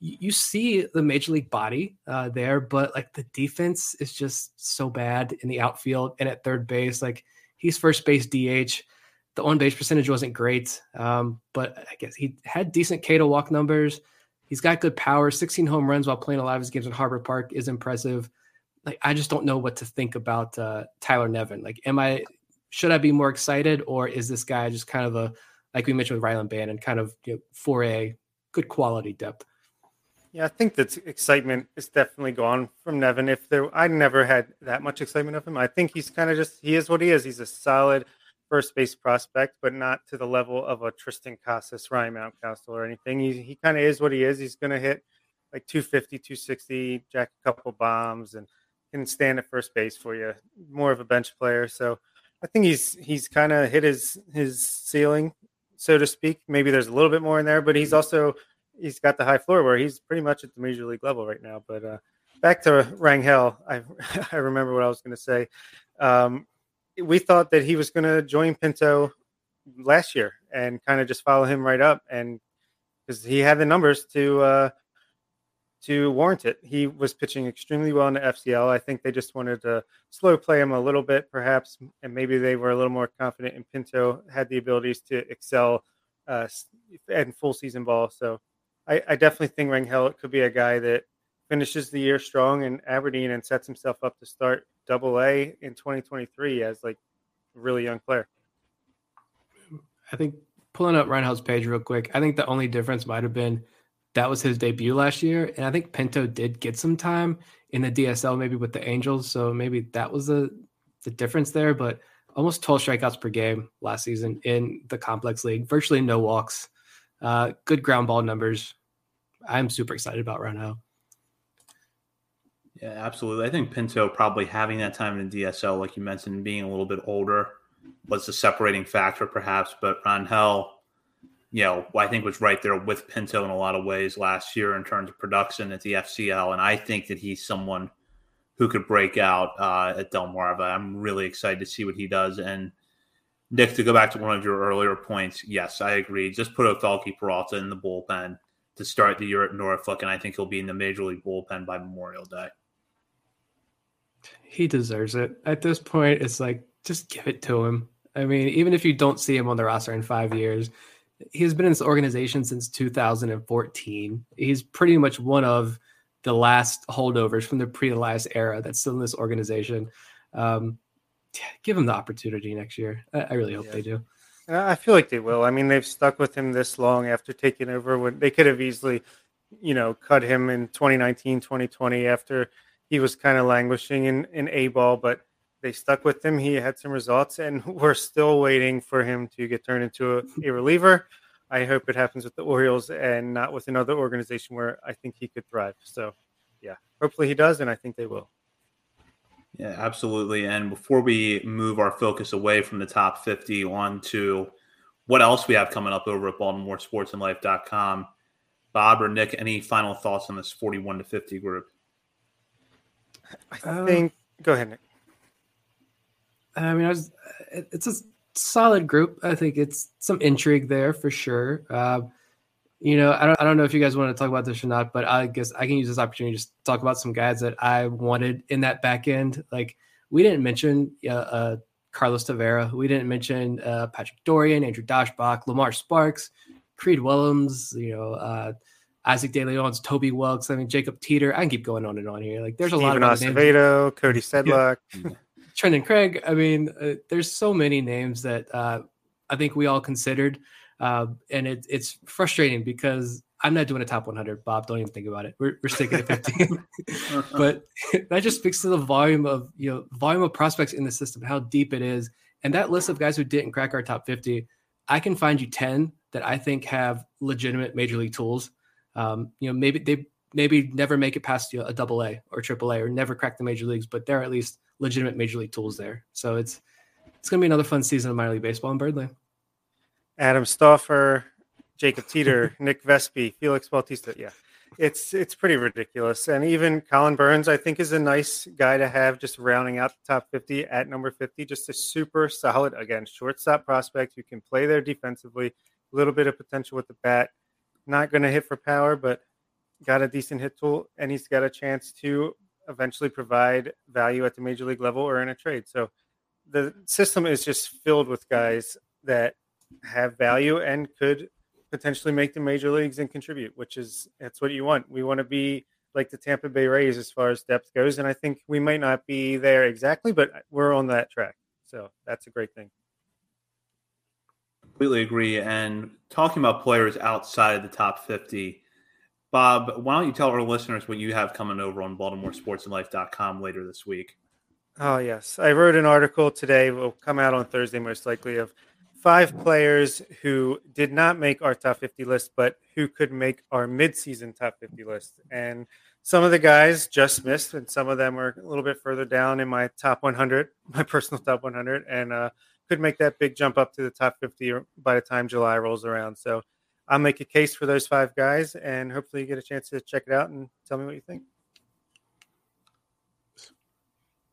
you, see the major league body uh, there, but like the defense is just so bad in the outfield and at third base. Like he's first base DH. The on base percentage wasn't great, um, but I guess he had decent K to walk numbers. He's got good power. 16 home runs while playing a lot of his games in Harbor Park is impressive. Like I just don't know what to think about uh, Tyler Nevin. Like, am I should I be more excited, or is this guy just kind of a like we mentioned with Rylan Bannon, kind of you know, for a good quality depth? Yeah, I think that excitement is definitely gone from Nevin. If there, I never had that much excitement of him. I think he's kind of just he is what he is. He's a solid first base prospect, but not to the level of a Triston Casas, Ryan Mountcastle, or anything. He he kind of is what he is. He's going to hit like 250, 260, jack a couple bombs, and can stand at first base for you. More of a bench player, so I think he's he's kind of hit his his ceiling, so to speak. Maybe there's a little bit more in there, but he's also he's got the high floor where he's pretty much at the major league level right now. But uh, back to Rangel, I I remember what I was going to say. Um, we thought that he was going to join Pinto last year and kind of just follow him right up, and because he had the numbers to uh, to warrant it. He was pitching extremely well in the FCL. I think they just wanted to slow play him a little bit, perhaps, and maybe they were a little more confident in Pinto had the abilities to excel uh, in full season ball. So I, I definitely think Rangel could be a guy that finishes the year strong in Aberdeen and sets himself up to start Double A in 2023 as like a really young player. I think pulling up Reinhardt's page real quick. I think the only difference might have been that was his debut last year, and I think Pinto did get some time in the DSL, maybe with the Angels, so maybe that was the the difference there. But almost 12 strikeouts per game last season in the complex league, virtually no walks, uh, good ground ball numbers. I'm super excited about now. Yeah, absolutely. I think Pinto probably having that time in the DSL, like you mentioned, being a little bit older was the separating factor, perhaps. But Rangel, you know, I think was right there with Pinto in a lot of ways last year in terms of production at the FCL. And I think that he's someone who could break out uh, at Delmarva. I'm really excited to see what he does. And Nick, to go back to one of your earlier points, yes, I agree. Just put Ofelky Peralta in the bullpen to start the year at Norfolk, and I think he'll be in the major league bullpen by Memorial Day. He deserves it. At this point, it's like just give it to him. I mean, even if you don't see him on the roster in five years, he's been in this organization since 2014. He's pretty much one of the last holdovers from the pre-Elias era that's still in this organization. Um, give him the opportunity next year. I, I really hope yeah. they do. I feel like they will. I mean, they've stuck with him this long after taking over when they could have easily, you know, cut him in 2019, 2020 after he was kind of languishing in, in A ball, but they stuck with him. He had some results, and we're still waiting for him to get turned into a, a reliever. I hope it happens with the Orioles and not with another organization where I think he could thrive. So, yeah, hopefully he does, and I think they will. Yeah, absolutely. And before we move our focus away from the top 50 on to what else we have coming up over at BaltimoreSportsAndLife.com, Bob or Nick, any final thoughts on this 41 to 50 group? I think, go ahead, Nick. I mean, I was, it's a solid group. I think it's some intrigue there for sure. Uh, you know, I don't, I don't know if you guys want to talk about this or not, but I guess I can use this opportunity to just talk about some guys that I wanted in that back end. Like we didn't mention uh, uh, Carlos Tavera, we didn't mention uh, Patrick Dorrian, Andrew Daschbach, Lamar Sparks, Creed Willems, you know, uh, Isaac De Leon's Toby Welks. I mean, Jacob Teeter. I can keep going on and on here. Like there's Steven a lot of Acevedo, Cody Sedlock. Yeah. Trenton Craig. I mean, uh, there's so many names that uh, I think we all considered, uh, and it, it's frustrating because I'm not doing a top 100. Bob, don't even think about it. We're, we're sticking at 15. but that just speaks to the volume of you know volume of prospects in the system, how deep it is, and that list of guys who didn't crack our top 50. I can find you 10 that I think have legitimate major league tools. Um, you know, maybe they maybe never make it past you know, a double A or triple A or never crack the major leagues, but they're at least legitimate major league tools there. So it's it's going to be another fun season of minor league baseball in Birdland. Adam Stauffer, Jacob Teeter, Nick Vespi, Felix Bautista. Yeah, it's it's pretty ridiculous. And even Colin Burns, I think, is a nice guy to have just rounding out the top 50 at number 50. Just a super solid, again, shortstop prospect who can play there defensively, a little bit of potential with the bat. Not going to hit for power, but got a decent hit tool, and he's got a chance to eventually provide value at the major league level or in a trade. So the system is just filled with guys that have value and could potentially make the major leagues and contribute, which is that's what you want. We want to be like the Tampa Bay Rays as far as depth goes, and I think we might not be there exactly, but we're on that track. So that's a great thing. Completely agree. And talking about players outside the top fifty, Bob, why don't you tell our listeners what you have coming over on BaltimoreSportsAndLife.com later this week? Oh, yes. I wrote an article today, will come out on Thursday most likely, of five players who did not make our top 50 list, but who could make our midseason top 50 list. And some of the guys just missed, and some of them are a little bit further down in my top 100, my personal top 100, and uh, could make that big jump up to the top 50 by the time July rolls around. So I'll make a case for those five guys, and hopefully you get a chance to check it out and tell me what you think.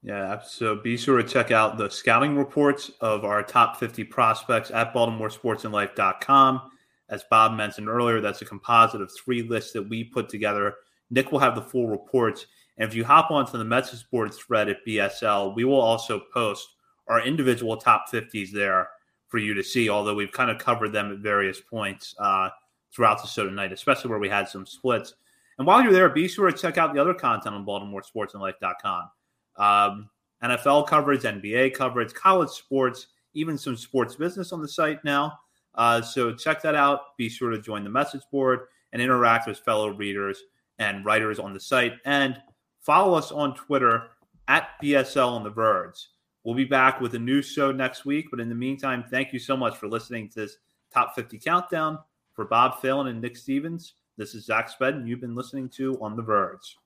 Yeah, so be sure to check out the scouting reports of our top 50 prospects at BaltimoreSportsAndLife.com. As Bob mentioned earlier, that's a composite of three lists that we put together. Nick will have the full reports. And if you hop onto the Mets Sports thread at BSL, we will also post our individual top 50s there for you to see, although we've kind of covered them at various points uh, throughout the show tonight, especially where we had some splits. And while you're there, be sure to check out the other content on BaltimoreSportsAndLife.com. Um, NFL coverage, NBA coverage, college sports, even some sports business on the site now. Uh, so check that out. Be sure to join the message board and interact with fellow readers and writers on the site. And follow us on Twitter at BSL on the Verge. We'll be back with a new show next week. But in the meantime, thank you so much for listening to this Top 50 Countdown. For Bob Phelan and Nick Stevens, this is Zach Spedden. you've been listening to On the Verge.